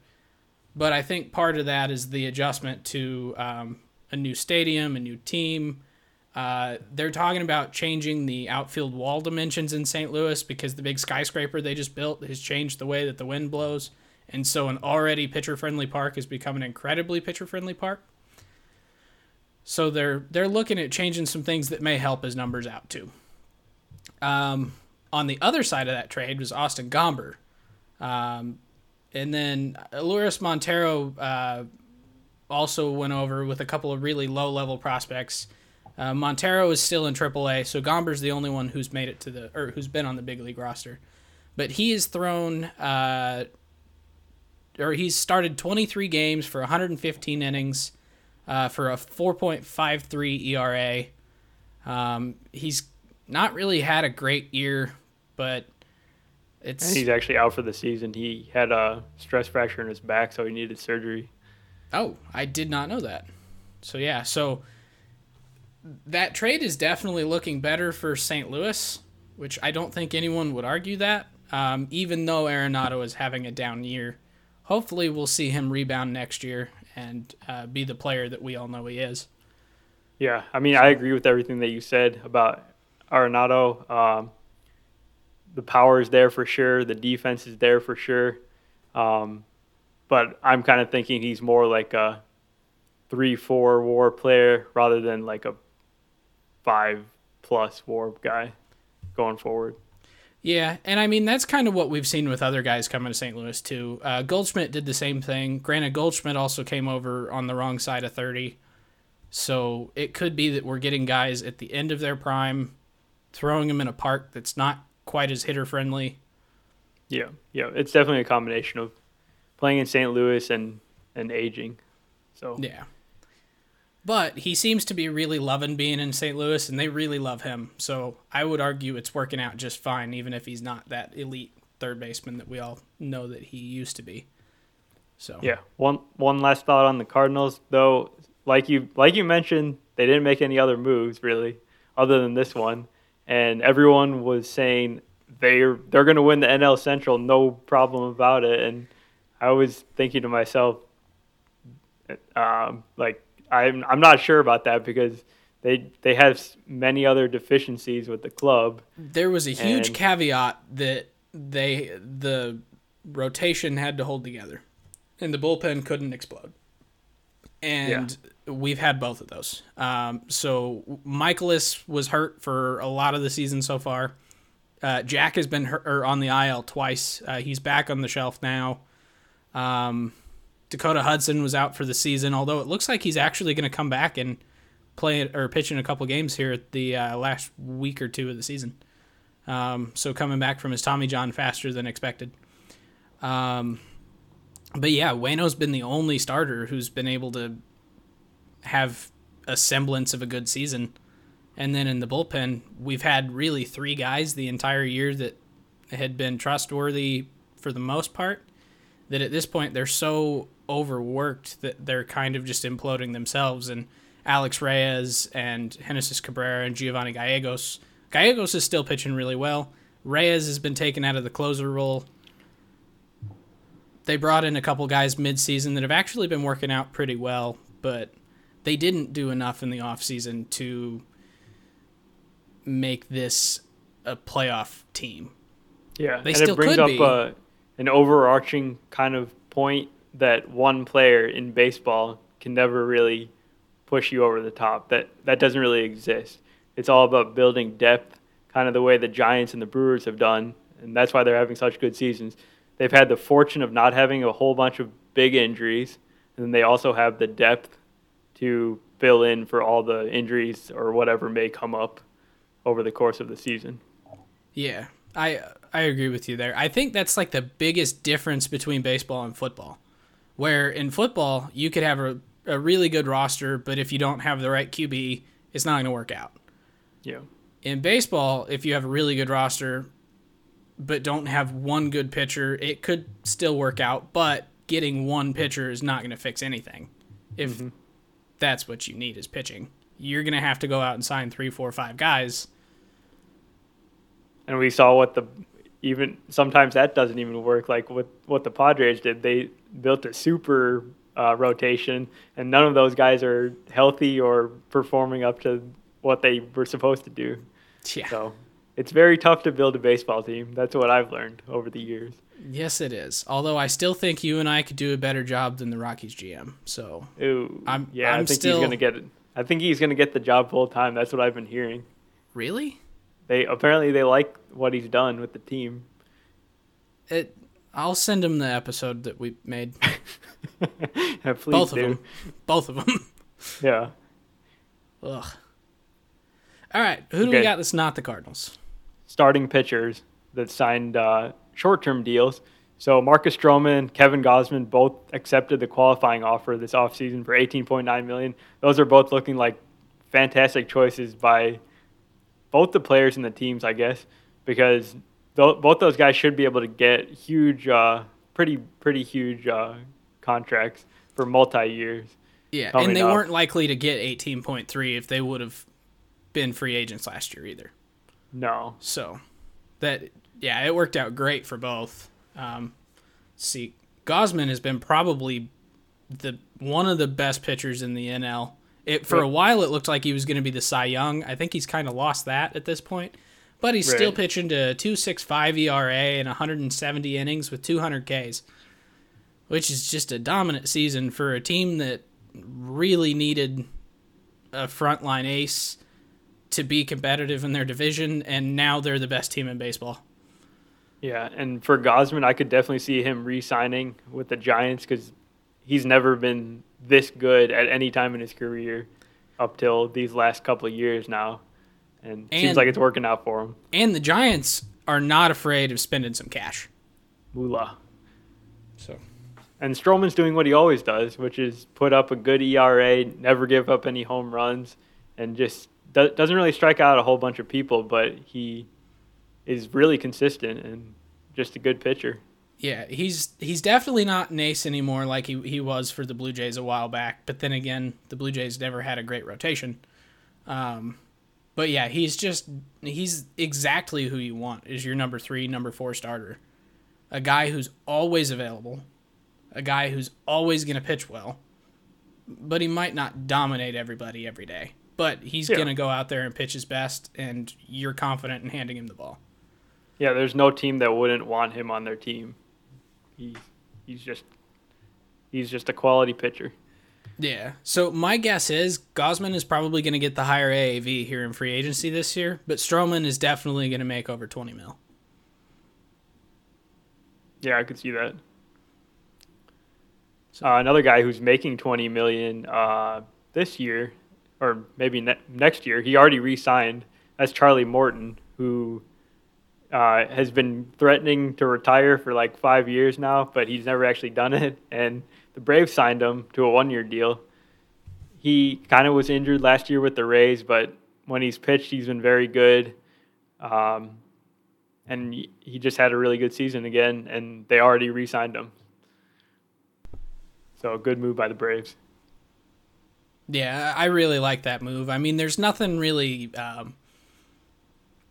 [SPEAKER 2] But I think part of that is the adjustment to um, a new stadium, a new team. Uh, they're talking about changing the outfield wall dimensions in St. Louis because the big skyscraper they just built has changed the way that the wind blows. And so an already pitcher friendly park has become an incredibly pitcher friendly park. So they're they're looking at changing some things that may help his numbers out too. Um, on the other side of that trade was Austin Gomber. Um, and then Elehuris Montero uh, also went over with a couple of really low level prospects. Uh, Montero is still in AAA, so Gomber's the only one who's made it to the or who's been on the big league roster. But he has thrown uh, or he's started 23 games for 115 innings uh, for a 4.53 ERA. Um, he's not really had a great year, but it's
[SPEAKER 1] and he's actually out for the season. He had a stress fracture in his back, so he needed surgery.
[SPEAKER 2] Oh, I did not know that. So yeah, so that trade is definitely looking better for St. Louis, which I don't think anyone would argue that. Um, even though Arenado is having a down year, hopefully we'll see him rebound next year and uh, be the player that we all know he is.
[SPEAKER 1] Yeah, I mean, I agree with everything that you said about Arenado. Um, the power is there for sure. The defense is there for sure. Um, but I'm kind of thinking he's more like a three-four WAR player rather than like a five-plus WAR guy going forward.
[SPEAKER 2] Yeah, and I mean that's kind of what we've seen with other guys coming to St. Louis too. Uh, Goldschmidt did the same thing. Granted, Goldschmidt also came over on the wrong side of thirty, so it could be that we're getting guys at the end of their prime, throwing them in a park that's not quite as hitter friendly.
[SPEAKER 1] Yeah, yeah, it's definitely a combination of playing in St. Louis and and aging. So
[SPEAKER 2] yeah, but he seems to be really loving being in St. Louis, and they really love him. So I would argue it's working out just fine, even if he's not that elite third baseman that we all know that he used to be. So
[SPEAKER 1] yeah, one one last thought on the Cardinals, though. Like you like you mentioned, they didn't make any other moves really, other than this one, and everyone was saying they're they're going to win the NL Central, no problem about it. And I was thinking to myself, um, like I'm I'm not sure about that because they they have many other deficiencies with the club.
[SPEAKER 2] There was a huge and, caveat that they the rotation had to hold together, and the bullpen couldn't explode. And yeah. we've had both of those. Um, so Mikolas was hurt for a lot of the season so far. Uh, Jack has been hurt, on the IL twice. Uh, he's back on the shelf now. Um, Dakota Hudson was out for the season, although it looks like he's actually going to come back and play or pitch in a couple games here at the uh, last week or two of the season. Um, so coming back from his Tommy John faster than expected. Um, but yeah, Waino's been the only starter who's been able to have a semblance of a good season. And then in the bullpen, we've had really three guys the entire year that had been trustworthy for the most part. That at this point they're so overworked that they're kind of just imploding themselves. And Alex Reyes and Genesis Cabrera and Giovanni Gallegos. Gallegos is still pitching really well. Reyes has been taken out of the closer role. They brought in a couple guys midseason that have actually been working out pretty well, but they didn't do enough in the offseason to make this a playoff team.
[SPEAKER 1] Yeah, they and still it brings up uh, an overarching kind of point that one player in baseball can never really push you over the top. That that doesn't really exist. It's all about building depth, kind of the way the Giants and the Brewers have done, and that's why they're having such good seasons. They've had the fortune of not having a whole bunch of big injuries, and then they also have the depth to fill in for all the injuries or whatever may come up over the course of the season.
[SPEAKER 2] Yeah, I I agree with you there. I think that's like the biggest difference between baseball and football. Where in football, you could have a, a really good roster, but if you don't have the right QB, it's not going to work out.
[SPEAKER 1] Yeah.
[SPEAKER 2] In baseball, if you have a really good roster, but don't have one good pitcher, it could still work out. But getting one pitcher is not going to fix anything. If mm-hmm. that's what you need is pitching, you're going to have to go out and sign three, four, five guys.
[SPEAKER 1] And we saw what the even sometimes that doesn't even work. Like what what the Padres did, they built a super uh, rotation, and none of those guys are healthy or performing up to what they were supposed to do.
[SPEAKER 2] Yeah.
[SPEAKER 1] So it's very tough to build a baseball team. That's what I've learned over the years.
[SPEAKER 2] Yes, it is. Although I still think you and I could do a better job than the Rockies GM. So
[SPEAKER 1] Ooh, I'm yeah. I'm i think still... he's gonna get it. I think he's gonna get the job full time. That's what I've been hearing.
[SPEAKER 2] Really?
[SPEAKER 1] They apparently they like what he's done with the team.
[SPEAKER 2] It. I'll send him the episode that we made.
[SPEAKER 1] yeah, please
[SPEAKER 2] Both
[SPEAKER 1] do.
[SPEAKER 2] of them. Both of them.
[SPEAKER 1] yeah.
[SPEAKER 2] Ugh. All right, who do okay. we got that's not the Cardinals?
[SPEAKER 1] Starting pitchers that signed uh, short-term deals. So Marcus Stroman, Kevin Gausman both accepted the qualifying offer this offseason for 18.9 million. Those are both looking like fantastic choices by both the players and the teams, I guess, because th- both those guys should be able to get huge, uh, pretty pretty huge uh, contracts for multi years.
[SPEAKER 2] Yeah, and they up. weren't likely to get 18.3 if they would have been free agents last year either.
[SPEAKER 1] No.
[SPEAKER 2] So that yeah, it worked out great for both. Um, see, Gausman has been probably the one of the best pitchers in the NL. It for a while it looked like he was going to be the Cy Young. I think he's kind of lost that at this point, but he's right. still pitching to 2.65 ERA and 170 innings with 200 Ks, which is just a dominant season for a team that really needed a frontline ace to be competitive in their division, and now they're the best team in baseball.
[SPEAKER 1] Yeah, and for Gausman, I could definitely see him re-signing with the Giants because he's never been this good at any time in his career up till these last couple of years now, and, and seems like it's working out for him.
[SPEAKER 2] And the Giants are not afraid of spending some cash.
[SPEAKER 1] Moolah.
[SPEAKER 2] So.
[SPEAKER 1] And Stroman's doing what he always does, which is put up a good ERA, never give up any home runs, and just doesn't really strike out a whole bunch of people, but he is really consistent and just a good pitcher.
[SPEAKER 2] Yeah, he's he's definitely not an ace anymore like he, he was for the Blue Jays a while back. But then again, the Blue Jays never had a great rotation. Um, but yeah, he's just he's exactly who you want is your number three, number four starter. A guy who's always available, a guy who's always going to pitch well, but he might not dominate everybody every day but he's yeah. going to go out there and pitch his best, and you're confident in handing him the ball.
[SPEAKER 1] Yeah, there's no team that wouldn't want him on their team. He, he's just he's just a quality pitcher.
[SPEAKER 2] Yeah. So my guess is Gausman is probably going to get the higher AAV here in free agency this year, but Stroman is definitely going to make over 20 mil.
[SPEAKER 1] Yeah, I could see that. So. Uh, another guy who's making 20 million uh, this year or maybe ne- next year. He already re-signed. That's Charlie Morton, who uh, has been threatening to retire for like five years now, but he's never actually done it. And the Braves signed him to a one-year deal. He kind of was injured last year with the Rays, but when he's pitched, he's been very good. Um, and he just had a really good season again, and they already re-signed him. So a good move by the Braves.
[SPEAKER 2] Yeah, I really like that move. I mean, there's nothing really um,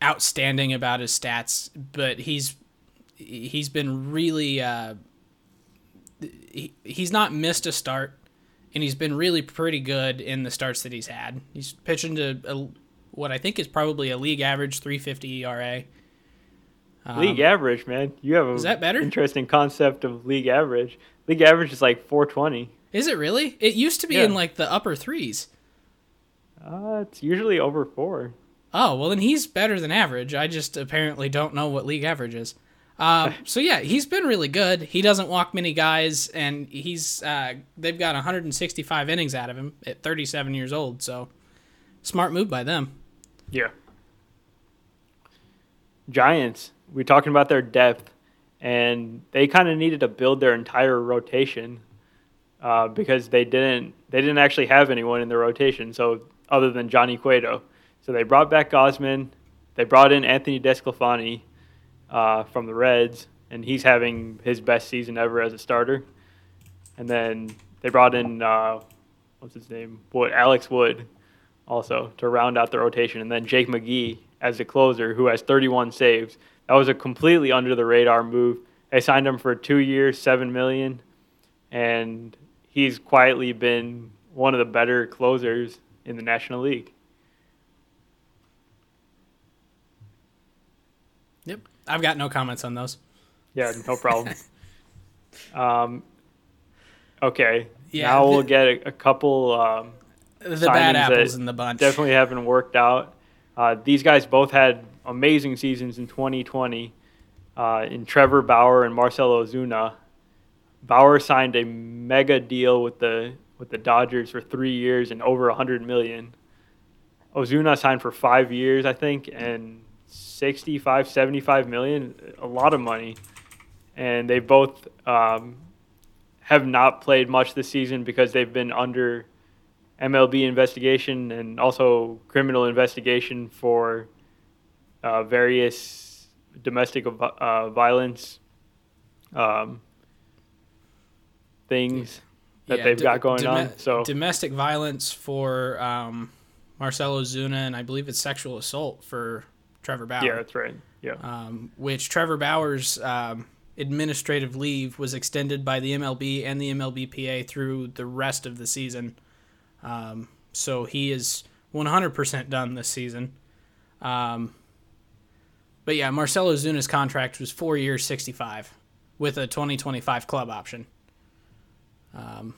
[SPEAKER 2] outstanding about his stats, but he's he's been really uh, he, he's not missed a start, and he's been really pretty good in the starts that he's had. He's pitching to a, what I think is probably a league average 350 ERA.
[SPEAKER 1] Um, league average, man. You have a
[SPEAKER 2] is that better?
[SPEAKER 1] Interesting concept of league average. League average is like 420.
[SPEAKER 2] Is it really? It used to be yeah. in like the upper threes.
[SPEAKER 1] Uh, it's usually over four.
[SPEAKER 2] Oh well, then he's better than average. I just apparently don't know what league average is. Um, so yeah, he's been really good. He doesn't walk many guys, and he's uh, they've got 165 innings out of him at 37 years old. So smart move by them.
[SPEAKER 1] Yeah. Giants. We're talking about their depth, and they kind of needed to build their entire rotation uh, because they didn't they didn't actually have anyone in the rotation. So other than Johnny Cueto, So they brought back Gausman. They brought in Anthony DeSclafani uh, from the Reds, and he's having his best season ever as a starter. And then they brought in uh, what's his name? Wood, Alex Wood, also to round out the rotation, and then Jake McGee as the closer, who has 31 saves. That was a completely under the radar move. They signed him for two years, seven million, and he's quietly been one of the better closers in the National League.
[SPEAKER 2] Yep, I've got no comments on those.
[SPEAKER 1] Yeah, no problem. um, okay,
[SPEAKER 2] Yeah,
[SPEAKER 1] now we'll get a, a couple um,
[SPEAKER 2] The bad apples in the bunch.
[SPEAKER 1] definitely haven't worked out. Uh, these guys both had amazing seasons in 2020. Uh, in Trevor Bauer and Marcelo Ozuna, Bauer signed a mega deal with the with the Dodgers for three years and over 100 million. Ozuna signed for five years, I think, and 65, 75 million, a lot of money. And they both um, have not played much this season because they've been under MLB investigation and also criminal investigation for uh, various domestic uh, violence um, things that
[SPEAKER 2] Yeah,
[SPEAKER 1] they've
[SPEAKER 2] do-
[SPEAKER 1] got going
[SPEAKER 2] dome-
[SPEAKER 1] on. So
[SPEAKER 2] domestic violence for um, Marcelo Ozuna, and I believe it's sexual assault for Trevor Bauer.
[SPEAKER 1] yeah, that's right. Yeah,
[SPEAKER 2] um, which Trevor Bauer's um, administrative leave was extended by the MLB and the MLBPA through the rest of the season. Um, so he is 100% done this season. Um, but yeah, Marcelo Ozuna's contract was four years, 65, with a 2025 club option. Um,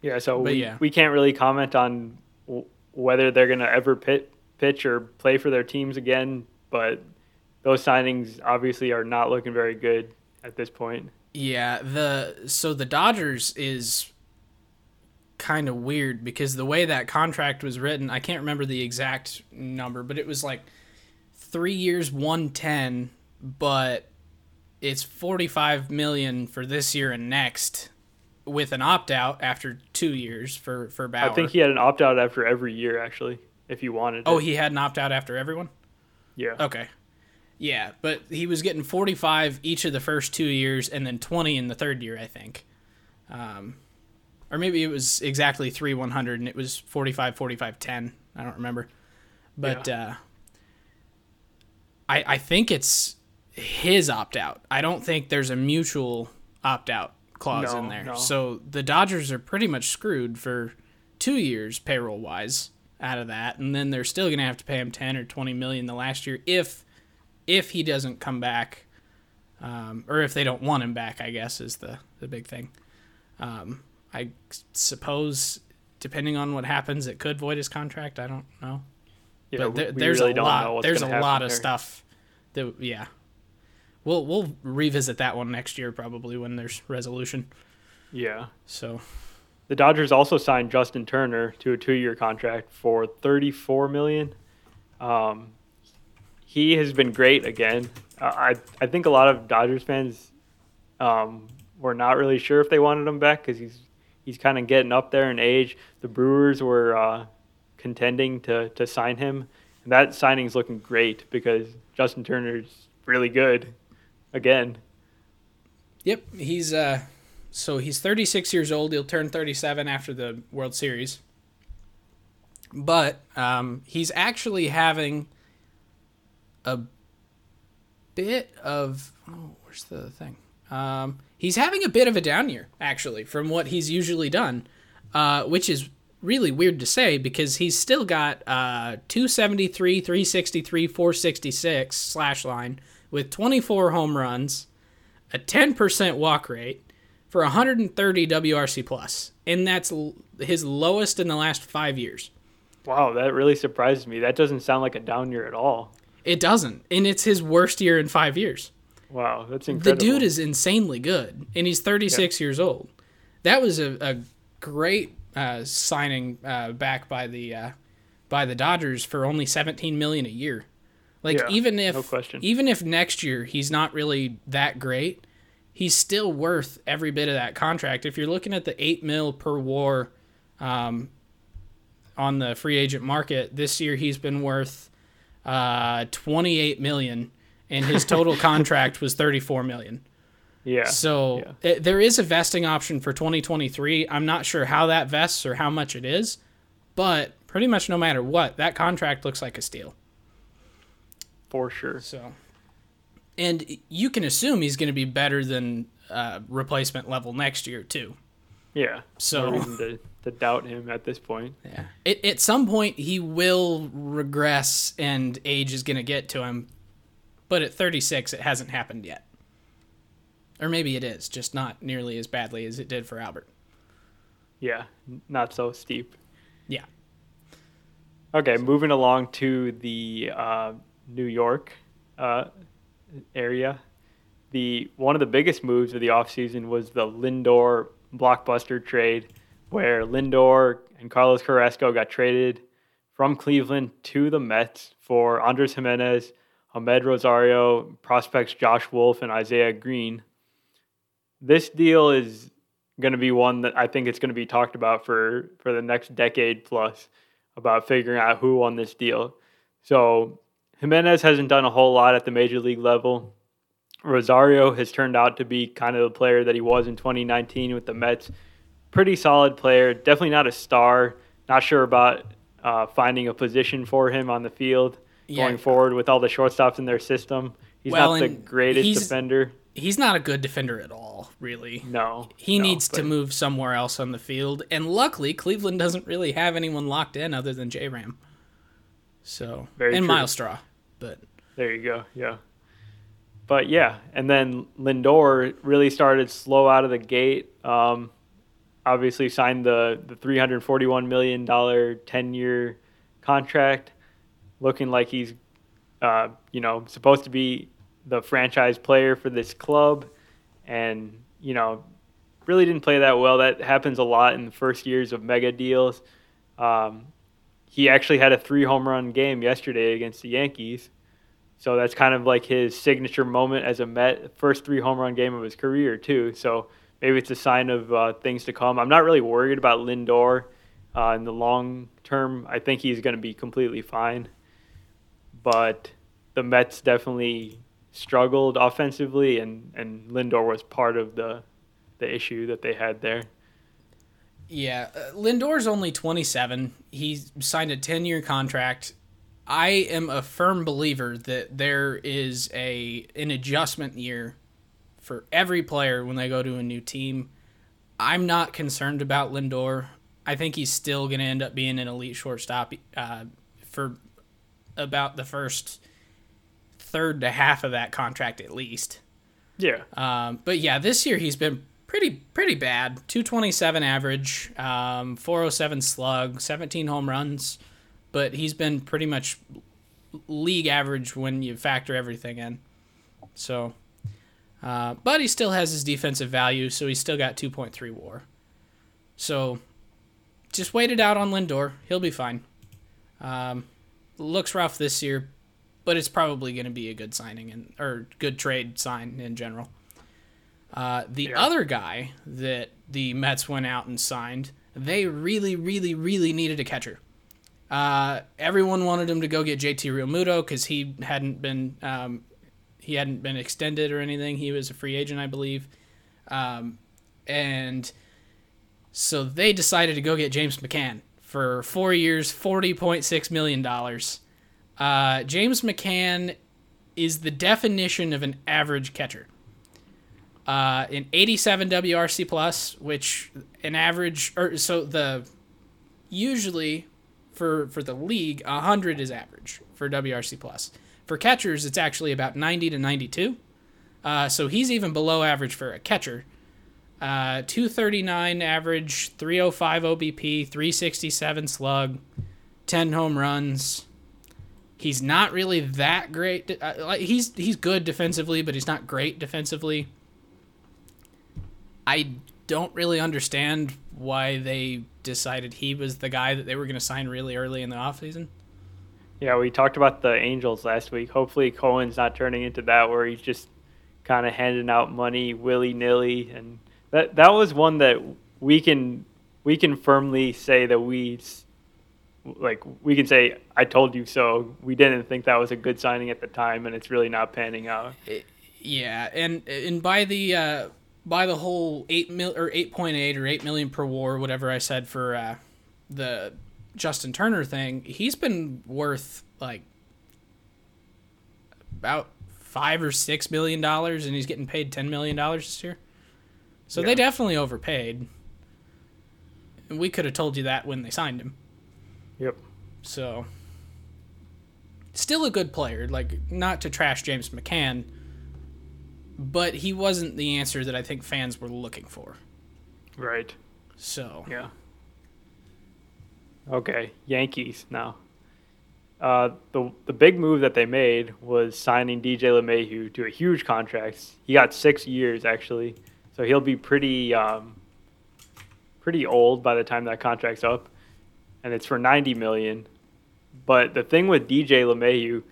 [SPEAKER 1] yeah. So we,
[SPEAKER 2] yeah.
[SPEAKER 1] we can't really comment on w- whether they're going to ever pit, pitch or play for their teams again. But those signings obviously are not looking very good at this point.
[SPEAKER 2] Yeah, the so the Dodgers is kind of weird because the way that contract was written, I can't remember the exact number, but it was like 3 years 110, but it's 45 million for this year and next with an opt-out after 2 years for for Bauer.
[SPEAKER 1] I think he had an opt out after every year, actually, if he wanted.
[SPEAKER 2] Oh,
[SPEAKER 1] it.
[SPEAKER 2] he had an opt-out after everyone?
[SPEAKER 1] Yeah.
[SPEAKER 2] Okay. Yeah, but he was getting 45 each of the first two years and then 20 in the third year, I think. Um, or maybe it was exactly 3 100 and it was 45, 45, 10. I don't remember. But uh, I, I think it's his opt out. I don't think there's a mutual opt out clause
[SPEAKER 1] No,
[SPEAKER 2] in there.
[SPEAKER 1] no.
[SPEAKER 2] So the Dodgers are pretty much screwed for two years payroll wise out of that, and then they're still gonna have to pay him ten or twenty million the last year if if he doesn't come back, um, or if they don't want him back. I guess is the the big thing. Um, I suppose depending on what happens, it could void his contract. I don't know,
[SPEAKER 1] Yeah,
[SPEAKER 2] but there, there's
[SPEAKER 1] really
[SPEAKER 2] a
[SPEAKER 1] don't
[SPEAKER 2] lot.
[SPEAKER 1] know what's
[SPEAKER 2] There's a lot of
[SPEAKER 1] there.
[SPEAKER 2] stuff that yeah. We'll we'll revisit that one next year probably when there's resolution.
[SPEAKER 1] Yeah.
[SPEAKER 2] So
[SPEAKER 1] The Dodgers also signed Justin Turner to a two-year contract for 34 million. Um, he has been great again. I I think a lot of Dodgers fans um, were not really sure if they wanted him back because he's he's kind of getting up there in age. The Brewers were uh, contending to to sign him, and that signing is looking great because Justin Turner's really good again.
[SPEAKER 2] Yep, he's uh so he's 36 years old. He'll turn 37 after the World Series. But um, he's actually having a bit of oh, where's the thing? Um, he's having a bit of a down year actually from what he's usually done, uh, which is really weird to say because he's still got uh, 273, 363, 466 slash line with 24 home runs a 10% walk rate for 130 WRC plus, and that's l- his lowest in the last five years.
[SPEAKER 1] Wow, that really surprises me. That doesn't sound like a down year at all.
[SPEAKER 2] It doesn't, and it's his worst year in five years.
[SPEAKER 1] Wow, that's incredible.
[SPEAKER 2] The dude is insanely good, and he's 36 years old. That was a, a great uh, signing uh, back by the uh, by the Dodgers for only 17 million a year. Like
[SPEAKER 1] Yeah,
[SPEAKER 2] even if
[SPEAKER 1] no
[SPEAKER 2] even if next year he's not really that great, he's still worth every bit of that contract. If you're looking at the eight mil per WAR, um, on the free agent market. This year he's been worth uh, 28 million and his total contract was 34 million.
[SPEAKER 1] Yeah.
[SPEAKER 2] So
[SPEAKER 1] yeah.
[SPEAKER 2] It, there is a vesting option for 2023. I'm not sure how that vests or how much it is, but pretty much no matter what, that contract looks like a steal.
[SPEAKER 1] For sure.
[SPEAKER 2] So, and you can assume he's going to be better than uh, replacement level next year too.
[SPEAKER 1] Yeah.
[SPEAKER 2] So
[SPEAKER 1] no reason to, to doubt him at this point.
[SPEAKER 2] Yeah. It, at some point he will regress and age is going to get to him, but at 36 it hasn't happened yet. Or maybe it is, just not nearly as badly as it did for Albert.
[SPEAKER 1] Yeah, not so steep.
[SPEAKER 2] Yeah.
[SPEAKER 1] Okay, moving along to the uh, New York uh, area. The one of the biggest moves of the offseason was the Lindor blockbuster trade, where Lindor and Carlos Carrasco got traded from Cleveland to the Mets for Andres Gimenez, Amed Rosario, prospects Josh Wolf, and Isaiah Green. This deal is going to be one that I think it's going to be talked about for, for the next decade plus about figuring out who won this deal. So Gimenez hasn't done a whole lot at the major league level. Rosario has turned out to be kind of the player that he was in 2019 with the Mets. Pretty solid player, definitely not a star. Not sure about uh, finding a position for him on the field yeah. going forward with all the shortstops in their system. He's well, not the greatest defender.
[SPEAKER 2] He's not a good defender at all, really.
[SPEAKER 1] No.
[SPEAKER 2] He
[SPEAKER 1] no,
[SPEAKER 2] needs to move somewhere else on the field. And luckily, Cleveland doesn't really have anyone locked in other than J Ram. So,
[SPEAKER 1] Very
[SPEAKER 2] and
[SPEAKER 1] true.
[SPEAKER 2] Myles Straw. But
[SPEAKER 1] there you go. Yeah. But yeah, and then Lindor really started slow out of the gate. Um, obviously signed the the 341 million dollar 10 year contract, looking like he's, uh, you know, supposed to be the franchise player for this club, and you know, really didn't play that well. That happens a lot in the first years of mega deals. Um, he actually had a three home run game yesterday against the Yankees. So that's kind of like his signature moment as a Met, first three home run game of his career too. So maybe it's a sign of uh, things to come. I'm not really worried about Lindor uh, in the long term. I think he's going to be completely fine. But the Mets definitely struggled offensively, and, and Lindor was part of the the issue that they had there.
[SPEAKER 2] Yeah, uh, Lindor's only 27. He signed a 10 year contract I am a firm believer that there is a an adjustment year for every player when they go to a new team. I'm not concerned about Lindor. I think he's still going to end up being an elite shortstop uh, for about the first third to half of that contract at least.
[SPEAKER 1] Yeah.
[SPEAKER 2] Um, but yeah, this year he's been pretty pretty bad. 227 average, um, 407 slug, 17 home runs but he's been pretty much league average when you factor everything in. So, uh, but he still has his defensive value, so he's still got 2.3 WAR. So, just wait it out on Lindor. He'll be fine. Um, looks rough this year, but it's probably going to be a good signing and or good trade sign in general. Uh, the yeah. other guy that the Mets went out and signed, they really, really, really needed a catcher. Uh, everyone wanted him to go get JT Realmuto because he hadn't been um, he hadn't been extended or anything. He was a free agent, I believe, um, and so they decided to go get James McCann for four years, forty point six million dollars. Uh, James McCann is the definition of an average catcher. Uh, an 87 WRC plus, which an average, or so the usually for for the league, 100 is average for WRC plus. For catchers, it's actually about 90 to 92. Uh, so he's even below average for a catcher. Uh, 239 average, 305 OBP, 367 slug, 10 home runs. He's not really that great. Uh, he's he's good defensively, but he's not great defensively. I don't really understand why they decided he was the guy that they were going to sign really early in the offseason.
[SPEAKER 1] Yeah, we talked about the Angels last week. Hopefully, Cohen's not turning into that where he's just kind of handing out money willy nilly, and that that was one that we can we can firmly say that we like we can say I told you so. We didn't think that was a good signing at the time, and it's really not panning out.
[SPEAKER 2] Yeah, and and by the uh, by the whole eight mil or eight point eight or eight million per war, whatever I said for uh, the Justin Turner thing, he's been worth like about five or six million dollars, and he's getting paid ten million dollars this year. So
[SPEAKER 1] Yeah.
[SPEAKER 2] they definitely overpaid. And we could have told you that when they signed him.
[SPEAKER 1] Yep.
[SPEAKER 2] So still a good player, like not to trash James McCann, but he wasn't the answer that I think fans were looking for.
[SPEAKER 1] Right.
[SPEAKER 2] So
[SPEAKER 1] Yeah. Okay, Yankees now. Uh, the the big move that they made was signing DJ LeMahieu to a huge contract. He got six years actually, so he'll be pretty um, pretty old by the time that contract's up, and it's for ninety million. But the thing with DJ LeMahieu,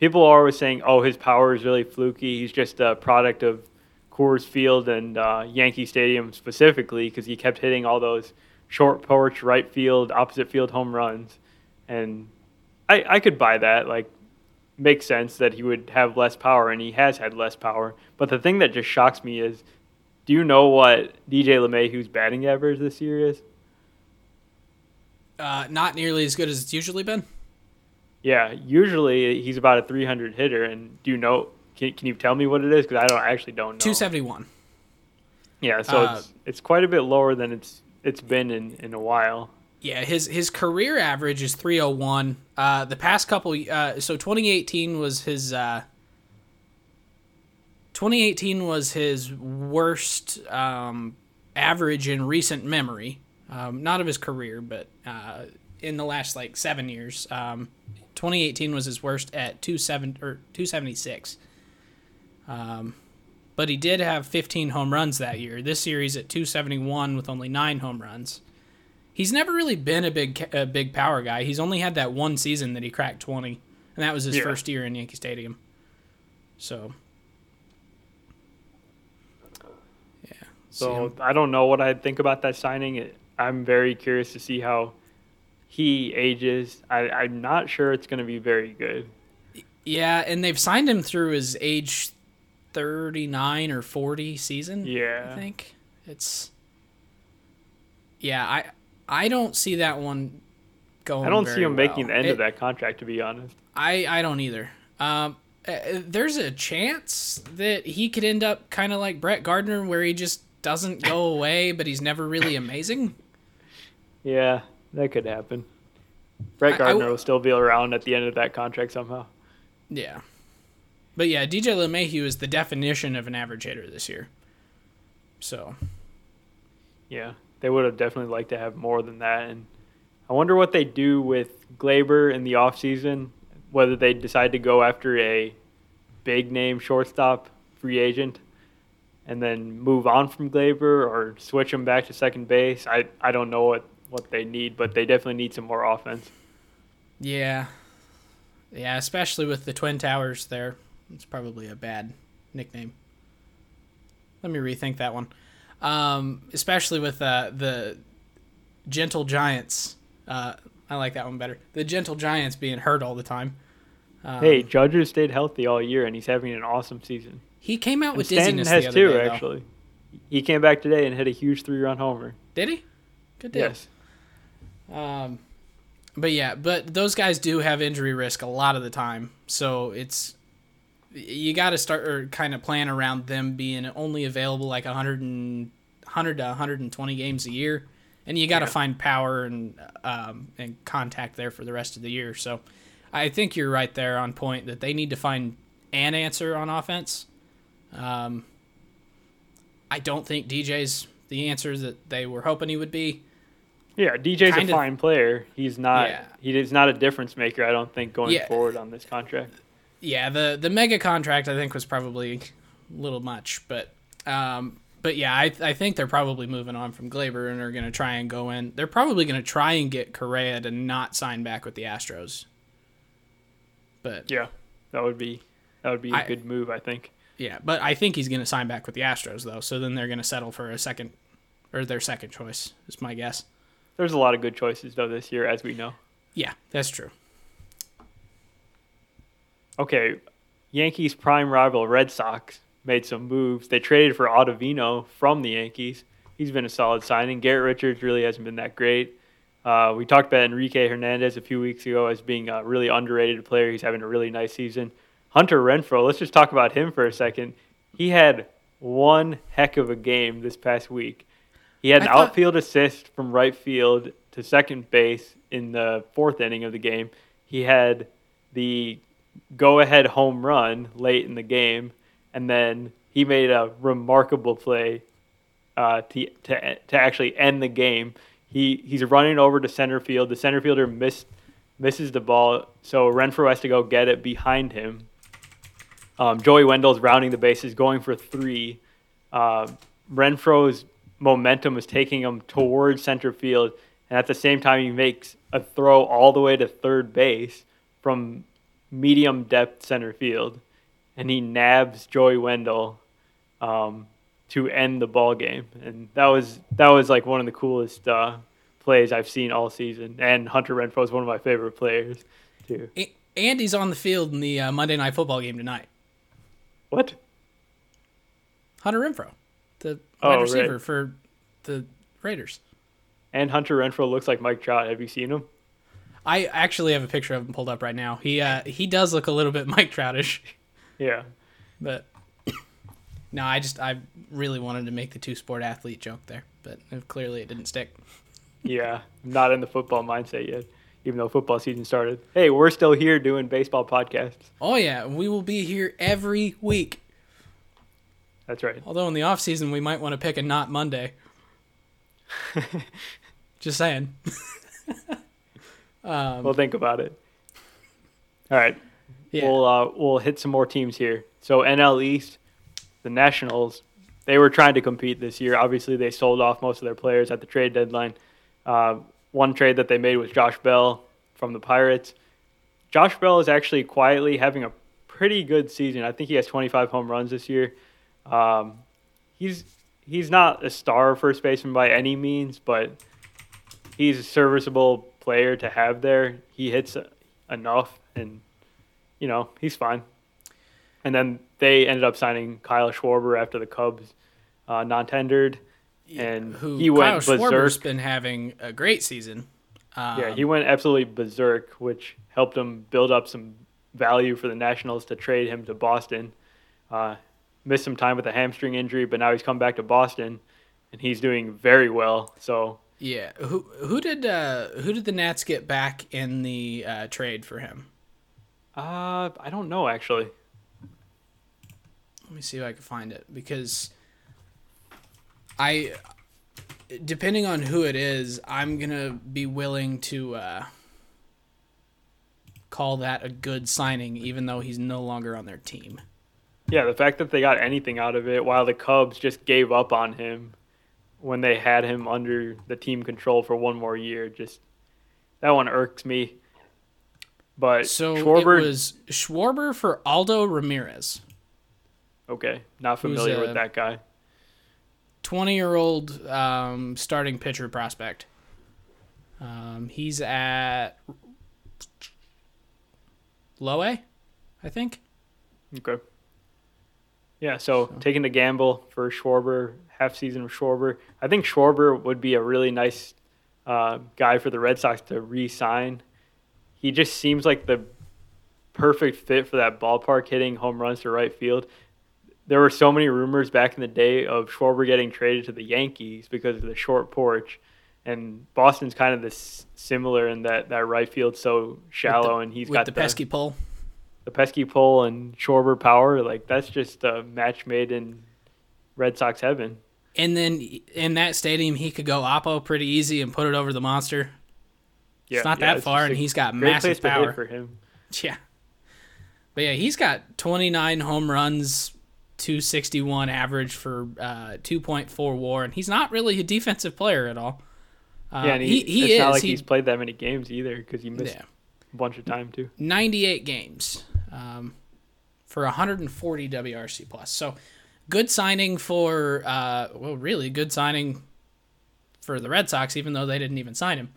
[SPEAKER 1] people are always saying, "Oh, his power is really fluky. He's just a product of Coors Field and uh, Yankee Stadium specifically because he kept hitting all those short porch, right field, opposite field home runs." And I, I could buy that. Like, makes sense that he would have less power, and he has had less power. But the thing that just shocks me is, do you know what DJ LeMahieu's batting average this year is?
[SPEAKER 2] uh, not nearly as good as it's usually been.
[SPEAKER 1] Yeah, usually he's about a 300 hitter, and do you know? Can, can you tell me what it is? Because I don't I actually don't know.
[SPEAKER 2] Two seventy one.
[SPEAKER 1] Yeah, so
[SPEAKER 2] Uh,
[SPEAKER 1] it's it's quite a bit lower than it's it's been in, in a while.
[SPEAKER 2] Yeah, his his career average is 301. Uh, the past couple, uh, so 2018 was his. Uh, 2018 was his worst um, average in recent memory. Um, not of his career, but uh, in the last like seven years. Um, 2018 was his worst at 27 or 276. Um, but he did have 15 home runs that year. This year he's at 271 with only nine home runs. He's never really been a big a big power guy. He's only had that one season that he cracked 20, and that was his
[SPEAKER 1] Yeah.
[SPEAKER 2] first year in Yankee Stadium. So, yeah.
[SPEAKER 1] So I don't know what I'd think about that signing. I'm very curious to see how he ages. I, I'm not sure it's going to be very good.
[SPEAKER 2] yeah, and they've signed him through his age 39 or 40 season.
[SPEAKER 1] Yeah.
[SPEAKER 2] I think it's. Yeah, I I don't see that one going.
[SPEAKER 1] I don't see him making the end
[SPEAKER 2] It-
[SPEAKER 1] of that contract, to be honest.
[SPEAKER 2] I I don't either. Um, uh, there's a chance that he could end up kind of like Brett Gardner, where he just doesn't go away, but he's never really amazing.
[SPEAKER 1] Yeah, that could happen. Brett
[SPEAKER 2] I- I
[SPEAKER 1] Gardner
[SPEAKER 2] w-
[SPEAKER 1] will still be around at the end of that contract somehow.
[SPEAKER 2] Yeah, but yeah, DJ LeMahieu is the definition of an average hitter this year. So
[SPEAKER 1] Yeah, they would have definitely liked to have more than that. And I wonder what they do with Gleyber in the offseason, whether they decide to go after a big name shortstop free agent and then move on from Gleyber or switch him back to second base. I, I don't know what, what they need, but they definitely need some more offense.
[SPEAKER 2] yeah, yeah, especially with the Twin Towers there, it's probably a bad nickname. Let me rethink that one. Um, especially with uh, the Gentle Giants. Uh, I like that one better. The Gentle Giants being hurt all the time. Um,
[SPEAKER 1] hey, Judge has stayed healthy all year, and he's having an awesome season.
[SPEAKER 2] he came out
[SPEAKER 1] And
[SPEAKER 2] with
[SPEAKER 1] Stanton
[SPEAKER 2] dizziness
[SPEAKER 1] has
[SPEAKER 2] the other
[SPEAKER 1] too,
[SPEAKER 2] day,
[SPEAKER 1] actually. He came back today and hit a huge three-run homer.
[SPEAKER 2] Did he? Good deal.
[SPEAKER 1] Yes.
[SPEAKER 2] Um, but yeah, but those guys do have injury risk a lot of the time, so it's you got to start or kind of plan around them being only available like 100 and 100 to 120 games a year, and you got to
[SPEAKER 1] Yeah.
[SPEAKER 2] find power and um, and contact there for the rest of the year. So I think you're right there on point that they need to find an answer on offense. Um, I don't think DJ's the answer that they were hoping he would be.
[SPEAKER 1] Yeah, DJ's
[SPEAKER 2] Kind
[SPEAKER 1] a
[SPEAKER 2] of-
[SPEAKER 1] fine player. He's not.
[SPEAKER 2] Yeah.
[SPEAKER 1] He is not a difference maker. I don't think going
[SPEAKER 2] Yeah.
[SPEAKER 1] forward on this contract.
[SPEAKER 2] Yeah, the the mega contract I think was probably a little much, but um, but yeah, I I think they're probably moving on from Gleyber and are going to try and go in. They're probably going to try and get Correa to not sign back with the Astros. But
[SPEAKER 1] Yeah, that would be that would be a
[SPEAKER 2] I-
[SPEAKER 1] good move. I think.
[SPEAKER 2] yeah, but I think he's going to sign back with the Astros though. So then they're going to settle for a second or their second choice is my guess.
[SPEAKER 1] There's a lot of good choices though this year, as we know.
[SPEAKER 2] Yeah, that's true.
[SPEAKER 1] Okay, Yankees prime rival Red Sox made some moves. They traded for Ottavino from the Yankees. He's been a solid signing. Garrett Richards really hasn't been that great. Uh, we talked about Enrique Hernandez a few weeks ago as being a really underrated player. He's having a really nice season. Hunter Renfroe, let's just talk about him for a second. He had one heck of a game this past week. He had an thought- outfield assist from right field to second base in the fourth inning of the game. He had the go ahead home run late in the game, and then he made a remarkable play uh, to, to, to actually end the game. He he's running over to center field. The center fielder missed misses the ball, so Renfroe has to go get it behind him. Um, Joey Wendle's rounding the bases, going for three. Uh, Renfroe's momentum is taking him towards center field, and at the same time, he makes a throw all the way to third base from medium depth center field, and he nabs Joey Wendle um, to end the ball game, and that was that was like one of the coolest uh, plays I've seen all season. And Hunter Renfroe is one of my favorite players too.
[SPEAKER 2] And he's on the field in the uh, Monday Night Football game tonight.
[SPEAKER 1] What?
[SPEAKER 2] Hunter Renfrow, the wide oh, receiver right. for the Raiders.
[SPEAKER 1] And Hunter Renfro looks like Mike Trout. Have you seen him?
[SPEAKER 2] I actually have a picture of him pulled up right now. He uh, he does look a little bit Mike Troutish.
[SPEAKER 1] Yeah.
[SPEAKER 2] But no, I just I really wanted to make the two sport athlete joke there, but clearly it didn't stick.
[SPEAKER 1] yeah, I'm not in the football mindset yet, even though football season started. Hey, we're still here doing baseball podcasts.
[SPEAKER 2] Oh yeah, we will be here every week.
[SPEAKER 1] That's right.
[SPEAKER 2] Although in the off season we might want to pick a not Monday. Just saying.
[SPEAKER 1] um, we'll think about it. All right. Yeah. We'll uh, we'll hit some more teams here. So NL East, the Nationals, they were trying to compete this year. Obviously, they sold off most of their players at the trade deadline. Uh, one trade that they made was Josh Bell from the Pirates. Josh Bell is actually quietly having a pretty good season. I think he has 25 home runs this year. Um, he's he's not a star first baseman by any means, but he's a serviceable player to have there. He hits enough, and you know he's fine. And then they ended up signing Kyle Schwarber after the Cubs uh, non-tendered, and
[SPEAKER 2] Who,
[SPEAKER 1] he
[SPEAKER 2] went Kyle berserk. Schwarber's been having a great season.
[SPEAKER 1] Um, yeah, he went absolutely berserk, which helped him build up some value for the Nationals to trade him to Boston. Uh, missed some time with a hamstring injury, but now he's come back to Boston, and he's doing very well. So
[SPEAKER 2] yeah, who who did uh, who did the Nats get back in the uh, trade for him?
[SPEAKER 1] Uh, I don't know actually.
[SPEAKER 2] Let me see if I can find it because I, depending on who it is, I'm gonna be willing to uh, call that a good signing, even though he's no longer on their team.
[SPEAKER 1] Yeah, the fact that they got anything out of it while the Cubs just gave up on him when they had him under the team control for one more year, just that one irks me. But
[SPEAKER 2] so Schwarber, it was Schwarber for Aldo Ramirez.
[SPEAKER 1] Okay, not familiar with that guy.
[SPEAKER 2] Twenty-year-old um, starting pitcher prospect. Um, he's at low A, I think.
[SPEAKER 1] Okay. Yeah, so, so, taking the gamble for Schwarber, half season of Schwarber. I think Schwarber would be a really nice uh, guy for the Red Sox to re-sign. He just seems like the perfect fit for that ballpark, hitting home runs to right field. There were so many rumors back in the day of Schwarber getting traded to the Yankees because of the short porch, and Boston's kind of this similar in that that right field's so shallow,
[SPEAKER 2] the,
[SPEAKER 1] and he's
[SPEAKER 2] got
[SPEAKER 1] the,
[SPEAKER 2] the pesky pole
[SPEAKER 1] the pesky pole and Schwarber power, like that's just a match made in Red Sox heaven.
[SPEAKER 2] And then in that stadium, he could go oppo pretty easy and put it over the monster. Yeah, it's not yeah, that it's far, and he's got massive power
[SPEAKER 1] for him.
[SPEAKER 2] Yeah, but yeah, he's got 29 home runs, 261 average for uh, 2.4 WAR, and he's not really a defensive player at all.
[SPEAKER 1] Uh, yeah, he, he, he it's is. not like he, he's played that many games either because he missed yeah. a bunch of time too.
[SPEAKER 2] 98 games um, for 140 WRC plus. So good signing for uh, well, really good signing for the Red Sox, even though they didn't even sign him.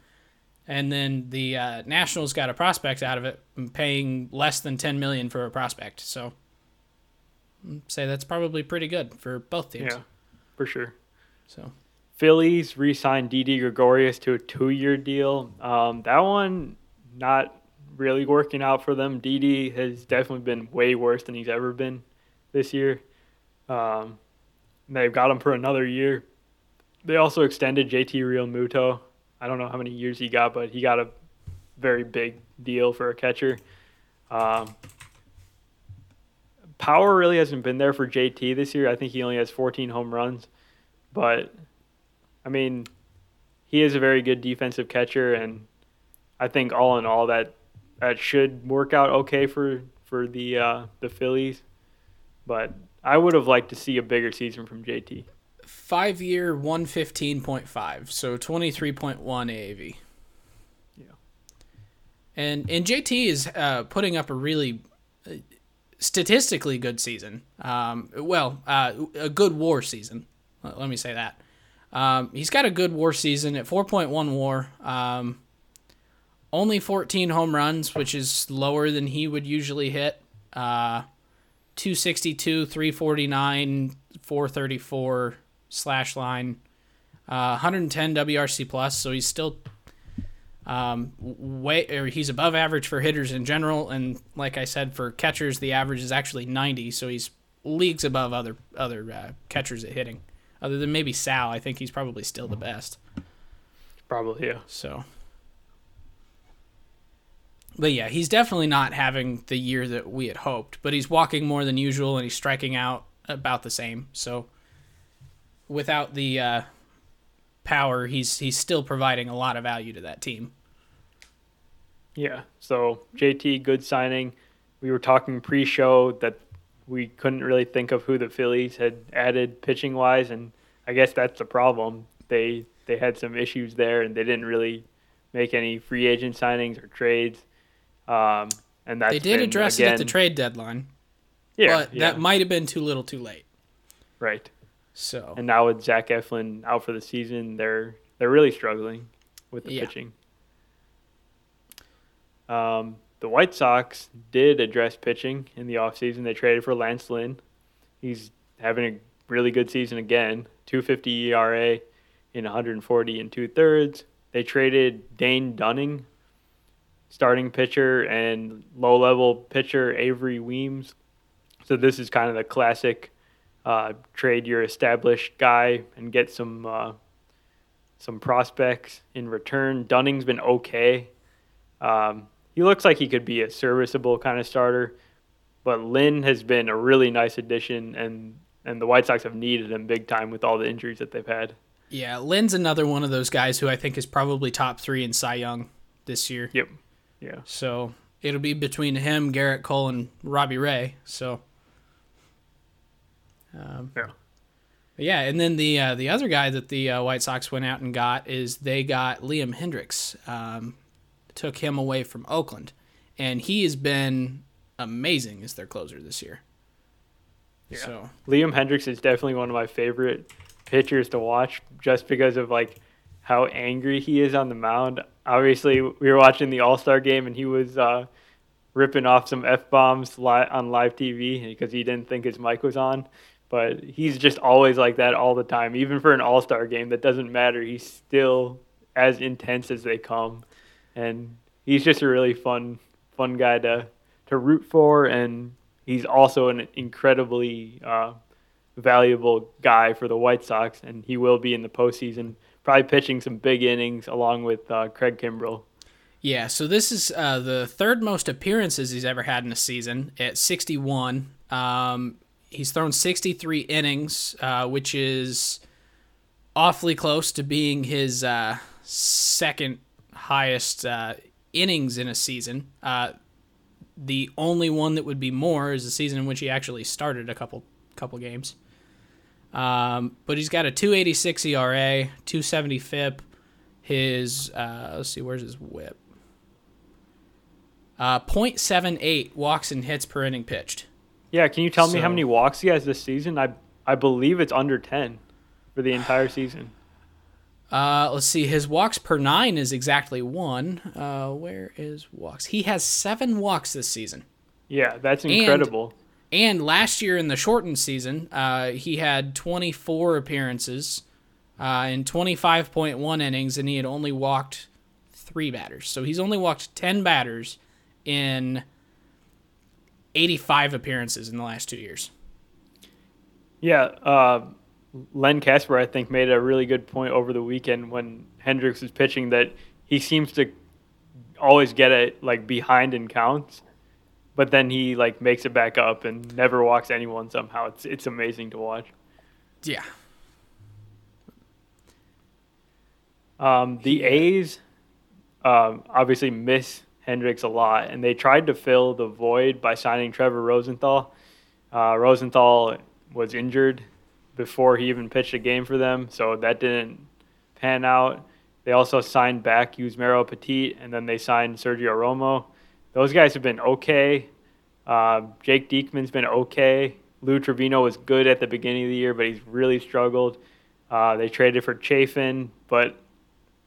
[SPEAKER 2] and then the uh, Nationals got a prospect out of it, paying less than ten million for a prospect. So, I'd say that's probably pretty good for both teams.
[SPEAKER 1] Yeah, for sure.
[SPEAKER 2] So,
[SPEAKER 1] Phillies re-signed Didi Gregorius to a two-year deal. Um, that one not really working out for them. Didi has definitely been way worse than he's ever been this year. Um, they've got him for another year. They also extended JT Realmuto. I don't know how many years he got, but he got a very big deal for a catcher. Um, power really hasn't been there for JT this year. I think he only has 14 home runs, but I mean, he is a very good defensive catcher, and I think all in all that that should work out okay for for the uh, the Phillies. But I would have liked to see a bigger season from JT.
[SPEAKER 2] Five year, one fifteen point five, so twenty three point one AAV.
[SPEAKER 1] Yeah,
[SPEAKER 2] and and JT is uh, putting up a really uh, statistically good season. Um, well, uh, a good WAR season. Let me say that. Um, he's got a good WAR season at four point one WAR. Um, only 14 home runs, which is lower than he would usually hit. Uh, 262, 349, 434 slash line, uh, 110 WRC plus. So he's still um, way or he's above average for hitters in general, and like I said, for catchers the average is actually 90. So he's leagues above other other uh, catchers at hitting. Other than maybe Sal, I think he's probably still the best.
[SPEAKER 1] Probably, yeah.
[SPEAKER 2] So but yeah, he's definitely not having the year that we had hoped. But he's walking more than usual, and he's striking out about the same. So without the uh, power, he's he's still providing a lot of value to that team.
[SPEAKER 1] Yeah. So JT, good signing. We were talking pre-show that we couldn't really think of who the Phillies had added pitching wise, and I guess that's the problem. They they had some issues there, and they didn't really make any free agent signings or trades. Um, and
[SPEAKER 2] they did been, address again, it at the trade deadline. Yeah, but yeah. that might have been too little, too late.
[SPEAKER 1] Right.
[SPEAKER 2] So
[SPEAKER 1] and now with Zach Eflin out for the season, they're they're really struggling with the yeah. pitching. Um, the White Sox did address pitching in the offseason. They traded for Lance Lynn. He's having a really good season again. 250 ERA in 140 and two thirds. They traded Dane Dunning starting pitcher and low level pitcher Avery Weems. So this is kind of the classic uh, trade your established guy and get some uh, some prospects in return. Dunning's been okay. Um, he looks like he could be a serviceable kind of starter, but Lynn has been a really nice addition, and and the White Sox have needed him big time with all the injuries that they've had.
[SPEAKER 2] Yeah, Lynn's another one of those guys who I think is probably top three in Cy Young this year.
[SPEAKER 1] Yep. Yeah.
[SPEAKER 2] So it'll be between him, Gerrit Cole, and Robbie Ray. So. Um, yeah. Yeah, and then the uh, the other guy that the uh, White Sox went out and got is they got Liam Hendriks. Um, took him away from Oakland, and he has been amazing as their closer this year.
[SPEAKER 1] Yeah. So Liam Hendriks is definitely one of my favorite pitchers to watch, just because of like how angry he is on the mound. Obviously, we were watching the All Star game, and he was uh, ripping off some f bombs li- on live TV because he didn't think his mic was on. But he's just always like that all the time. Even for an All Star game, that doesn't matter. He's still as intense as they come, and he's just a really fun, fun guy to to root for. And he's also an incredibly uh, valuable guy for the White Sox, and he will be in the postseason probably pitching some big innings along with uh, Craig Kimbrel.
[SPEAKER 2] Yeah, so this is uh, the third most appearances he's ever had in a season at 61. Um, he's thrown 63 innings, uh, which is awfully close to being his uh, second highest uh, innings in a season. Uh, the only one that would be more is the season in which he actually started a couple couple games. Um, but he's got a 286 ERA, 270 FIP. His uh, let's see, where's his WHIP? Uh, 0.78 walks and hits per inning pitched.
[SPEAKER 1] Yeah, can you tell so, me how many walks he has this season? I I believe it's under 10 for the entire season.
[SPEAKER 2] Uh, let's see. His walks per nine is exactly one. Uh, where is walks? He has seven walks this season.
[SPEAKER 1] Yeah, that's incredible.
[SPEAKER 2] And, and last year in the shortened season, uh, he had 24 appearances uh, in 25.1 innings, and he had only walked three batters. So he's only walked 10 batters in 85 appearances in the last two years.
[SPEAKER 1] Yeah, uh, Len Kasper, I think, made a really good point over the weekend when Hendriks was pitching that he seems to always get it like behind in counts, but then he like makes it back up and never walks anyone somehow. It's it's amazing to watch.
[SPEAKER 2] Yeah.
[SPEAKER 1] Um, the A's um, obviously miss Hendriks a lot, and they tried to fill the void by signing Trevor Rosenthal. Uh, Rosenthal was injured before he even pitched a game for them, so that didn't pan out. They also signed back Yusmeiro Petit, and then they signed Sergio Romo. Those guys have been okay. Uh, Jake Diekman's been okay. Lou Trivino was good at the beginning of the year, but he's really struggled. Uh, they traded for Chafin, but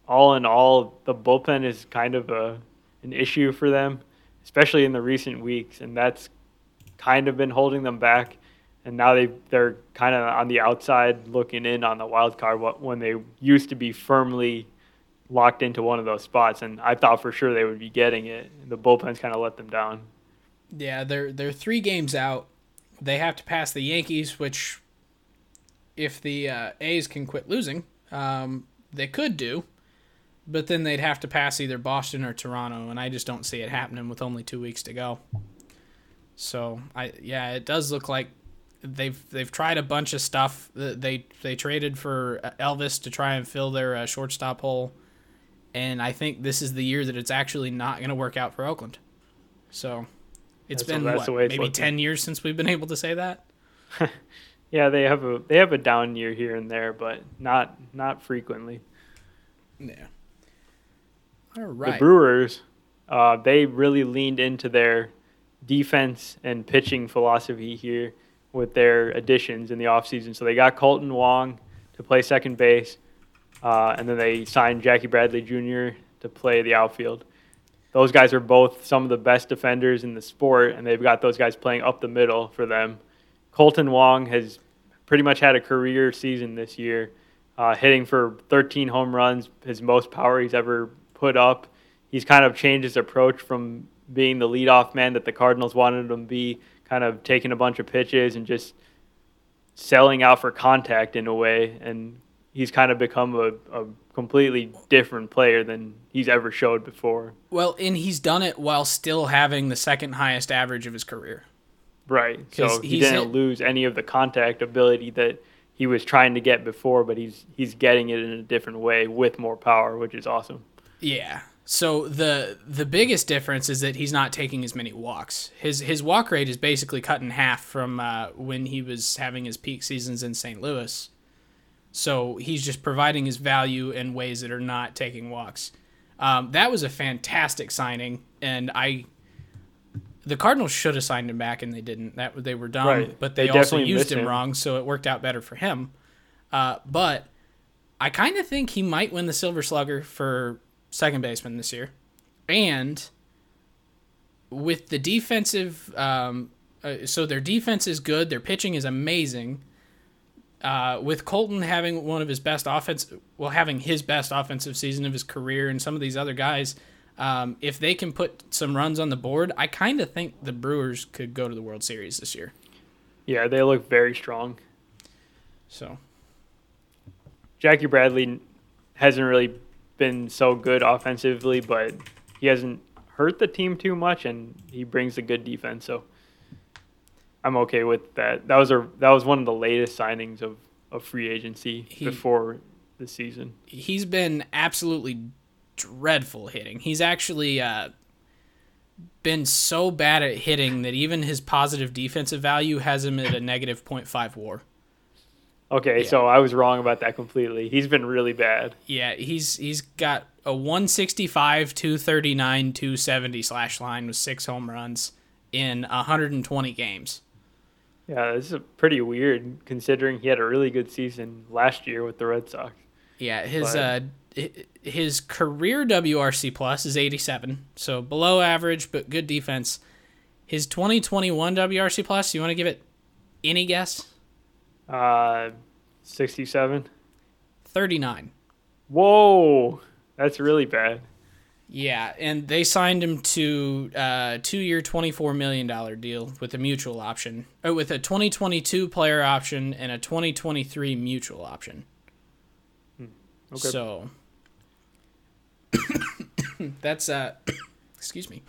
[SPEAKER 1] all in all, the bullpen is kind of a an issue for them, especially in the recent weeks, and that's kind of been holding them back. And now they they're kind of on the outside looking in on the wild card when they used to be firmly locked into one of those spots. And I thought for sure they would be getting it. The bullpen's kind of let them down.
[SPEAKER 2] Yeah, they're they're three games out. They have to pass the Yankees, which if the uh, A's can quit losing, um, they could do but then they'd have to pass either Boston or Toronto, and I just don't see it happening with only two weeks to go. So I yeah, it does look like they've they've tried a bunch of stuff. They they traded for Elvis to try and fill their uh, shortstop hole, and I think this is the year that it's actually not going to work out for Oakland. So it's that's been what, maybe looking. ten years since we've been able to say that.
[SPEAKER 1] yeah, they have a they have a down year here and there, but not not frequently.
[SPEAKER 2] Yeah. All right.
[SPEAKER 1] The Brewers, uh, they really leaned into their defense and pitching philosophy here with their additions in the offseason. So they got Kolten Wong to play second base, uh, and then they signed Jackie Bradley Jr. to play the outfield. Those guys are both some of the best defenders in the sport, and they've got those guys playing up the middle for them. Kolten Wong has pretty much had a career season this year, uh, hitting for 13 home runs, his most power he's ever put up. He's kind of changed his approach from being the leadoff man that the Cardinals wanted him to be, kind of taking a bunch of pitches and just selling out for contact in a way. And he's kind of become a, a completely different player than he's ever showed before.
[SPEAKER 2] Well, and he's done it while still having the second highest average of his career.
[SPEAKER 1] Right. So he didn't hit, lose any of the contact ability that he was trying to get before, but he's he's getting it in a different way with more power, which is awesome.
[SPEAKER 2] Yeah. So the the biggest difference is that he's not taking as many walks. His his walk rate is basically cut in half from uh, when he was having his peak seasons in St. Louis. So he's just providing his value in ways that are not taking walks. Um, that was a fantastic signing, and I the Cardinals should have signed him back, and they didn't. That they were dumb, right. but they, they also used him, him, wrong, so it worked out better for him. Uh, but I kind of think he might win the Silver Slugger for second baseman this year, and with the defensive, um, uh, so their defense is good, their pitching is amazing. Uh, with Kolten having one of his best offense, well, having his best offensive season of his career, and some of these other guys, um, if they can put some runs on the board, I kind of think the Brewers could go to the World Series this year.
[SPEAKER 1] Yeah, they look very strong.
[SPEAKER 2] So,
[SPEAKER 1] Jackie Bradley hasn't really been so good offensively, but he hasn't hurt the team too much, and he brings a good defense. So I'm okay with that. That was a that was one of the latest signings of, of free agency he, before the season.
[SPEAKER 2] He's been absolutely dreadful hitting. He's actually uh, been so bad at hitting that even his positive defensive value has him at a negative 0.5 WAR.
[SPEAKER 1] Okay, yeah. so I was wrong about that completely. He's been really bad.
[SPEAKER 2] Yeah, he's he's got a 165, 239, 270 slash line with six home runs in 120 games.
[SPEAKER 1] Yeah, this is pretty weird considering he had a really good season last year with the Red Sox.
[SPEAKER 2] Yeah, his
[SPEAKER 1] But-
[SPEAKER 2] uh his career WRC plus is 87, so below average but good defense. His 2021 WRC plus, you want to give it any guess?
[SPEAKER 1] Uh, 67.
[SPEAKER 2] 39.
[SPEAKER 1] Whoa, that's really bad.
[SPEAKER 2] Yeah, and they signed him to a two-year, twenty-four million dollar deal with a mutual option, or with a 2022 player option and a 2023 mutual option.
[SPEAKER 1] Hmm, okay.
[SPEAKER 2] So that's uh, excuse me,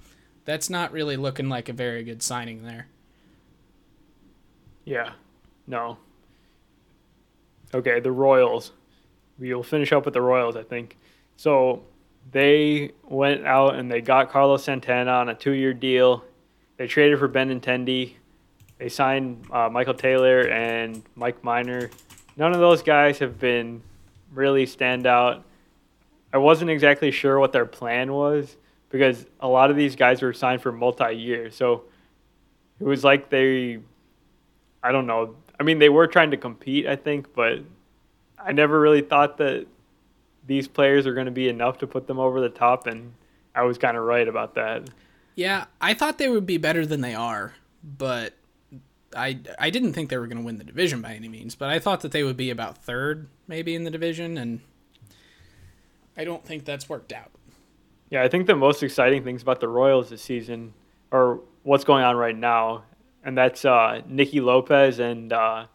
[SPEAKER 2] that's not really looking like a very good signing there.
[SPEAKER 1] Yeah. No. Okay, the Royals. We'll finish up with the Royals, I think. So they went out and they got Carlos Santana on a two-year deal. They traded for Ben Benintendi. They signed uh, Michael Taylor and Mike Minor. None of those guys have been really stand out. I wasn't exactly sure what their plan was because a lot of these guys were signed for multi-year. So it was like they I don't know. I mean, they were trying to compete, I think, but I never really thought that these players are going to be enough to put them over the top, and I was kind of right about that.
[SPEAKER 2] Yeah, I thought they would be better than they are, but I I didn't think they were going to win the division by any means. But I thought that they would be about third, maybe in the division, and I don't think that's worked out.
[SPEAKER 1] Yeah, I think the most exciting things about the Royals this season, or what's going on right now, and that's uh, Nicky Lopez and uh,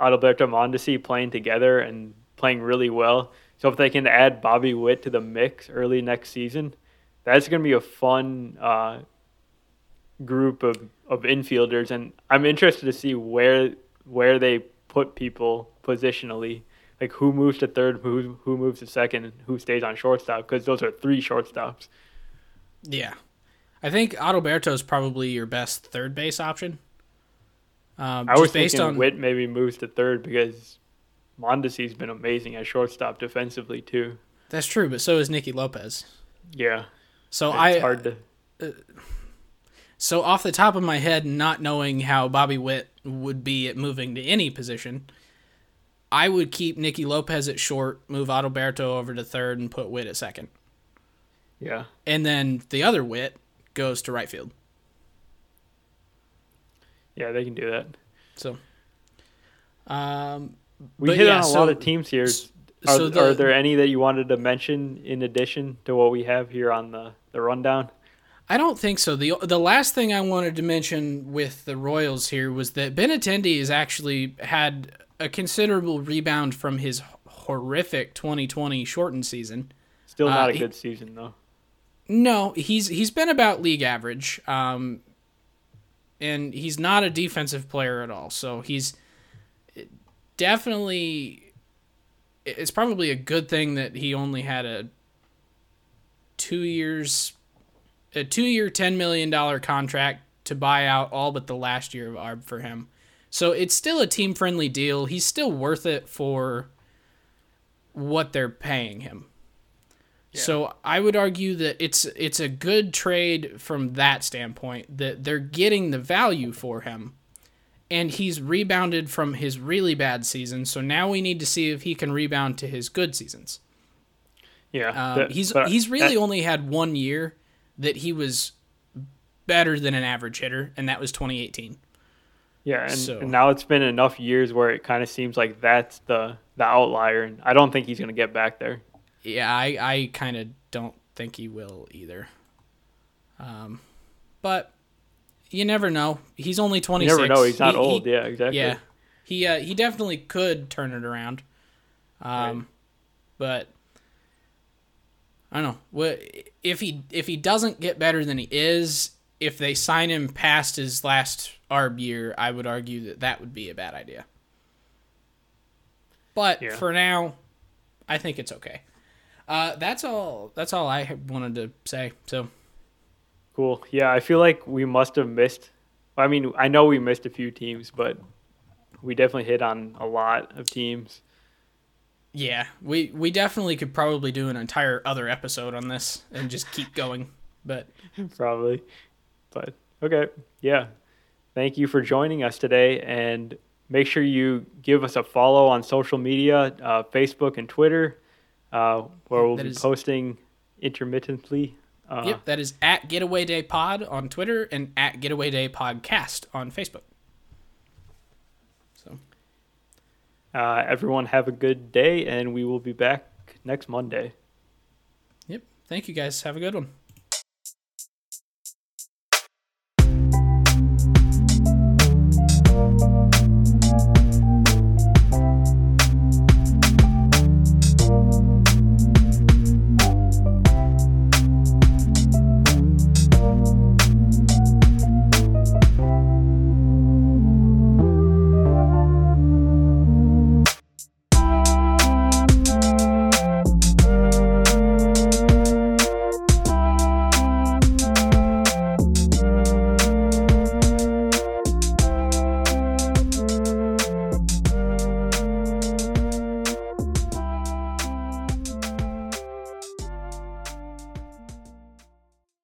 [SPEAKER 1] Adalberto Mondesi playing together and playing really well. So if they can add Bobby Witt to the mix early next season, that's going to be a fun uh, group of, of infielders, and I'm interested to see where where they put people positionally, like who moves to third, who who moves to second, and who stays on shortstop, because those are three shortstops.
[SPEAKER 2] Yeah, I think Adalberto is probably your best third base option. Um,
[SPEAKER 1] I was
[SPEAKER 2] based
[SPEAKER 1] thinking
[SPEAKER 2] on
[SPEAKER 1] Witt maybe moves to third because Mondesi's been amazing at shortstop defensively too.
[SPEAKER 2] that's true, but so is Nicky Lopez.
[SPEAKER 1] Yeah,
[SPEAKER 2] So
[SPEAKER 1] it's
[SPEAKER 2] I
[SPEAKER 1] hard to.
[SPEAKER 2] So off the top of my head, not knowing how Bobby Witt would be at moving to any position, I would keep Nicky Lopez at short, move Adalberto over to third, and put Witt at second.
[SPEAKER 1] Yeah,
[SPEAKER 2] And then the other Witt goes to right field.
[SPEAKER 1] yeah, they can do that.
[SPEAKER 2] So, um,
[SPEAKER 1] We
[SPEAKER 2] But
[SPEAKER 1] hit
[SPEAKER 2] yeah,
[SPEAKER 1] on a
[SPEAKER 2] so-
[SPEAKER 1] lot of teams here. Are,
[SPEAKER 2] so the-
[SPEAKER 1] are there any that you wanted to mention in addition to what we have here on the, the rundown?
[SPEAKER 2] I don't think so. the The last thing I wanted to mention with the Royals here was that Benintendi has actually had a considerable rebound from his horrific 2020 shortened season.
[SPEAKER 1] Still not
[SPEAKER 2] Uh,
[SPEAKER 1] a
[SPEAKER 2] he-
[SPEAKER 1] good season though.
[SPEAKER 2] No, he's he's been about league average, um, and he's not a defensive player at all. So he's definitely. It's probably a good thing that he only had a two years, a two-year, ten million dollar contract to buy out all but the last year of ARB for him. So it's still a team-friendly deal. He's still worth it for what they're paying him. So I would argue that it's it's a good trade from that standpoint that they're getting the value for him. And he's rebounded from his really bad season, so now we need to see if he can rebound to his good seasons.
[SPEAKER 1] Yeah,
[SPEAKER 2] Um,
[SPEAKER 1] that-
[SPEAKER 2] he's
[SPEAKER 1] but
[SPEAKER 2] he's really
[SPEAKER 1] that-
[SPEAKER 2] only had one year that he was better than an average hitter, and that was 2018.
[SPEAKER 1] yeah, and,
[SPEAKER 2] so-
[SPEAKER 1] and now it's been enough years where it kind of seems like that's the the outlier, and I don't think he's gonna get back there.
[SPEAKER 2] Yeah, I, I kind of don't think he will either. Um, but you never know. He's only
[SPEAKER 1] You
[SPEAKER 2] 26.
[SPEAKER 1] never know. He's not
[SPEAKER 2] He- he-
[SPEAKER 1] old. yeah, exactly.
[SPEAKER 2] Yeah, he uh, he definitely could turn it around. Um,
[SPEAKER 1] Right.
[SPEAKER 2] but I don't know. What if he if he doesn't get better than he is? If they sign him past his last ARB year, I would argue that that would be a bad idea. But
[SPEAKER 1] Yeah.
[SPEAKER 2] for now, I think it's okay. Uh, that's all. That's all I wanted to say. So
[SPEAKER 1] Cool. Yeah, I feel like we must have missed. I mean, I know we missed a few teams, but we definitely hit on a lot of teams.
[SPEAKER 2] yeah, we we definitely could probably do an entire other episode on this and just keep going. But
[SPEAKER 1] Probably. But okay. Yeah. Thank you for joining us today and make sure you give us a follow on social media, uh, Facebook and Twitter, uh, where we'll
[SPEAKER 2] That
[SPEAKER 1] be
[SPEAKER 2] is-
[SPEAKER 1] posting intermittently. Uh,
[SPEAKER 2] yep, that is at Getaway Day Pod on Twitter and at Getaway Day Podcast on Facebook. So,
[SPEAKER 1] uh, everyone have a good day, and we will be back next Monday.
[SPEAKER 2] Yep. Thank you guys. Have a good one.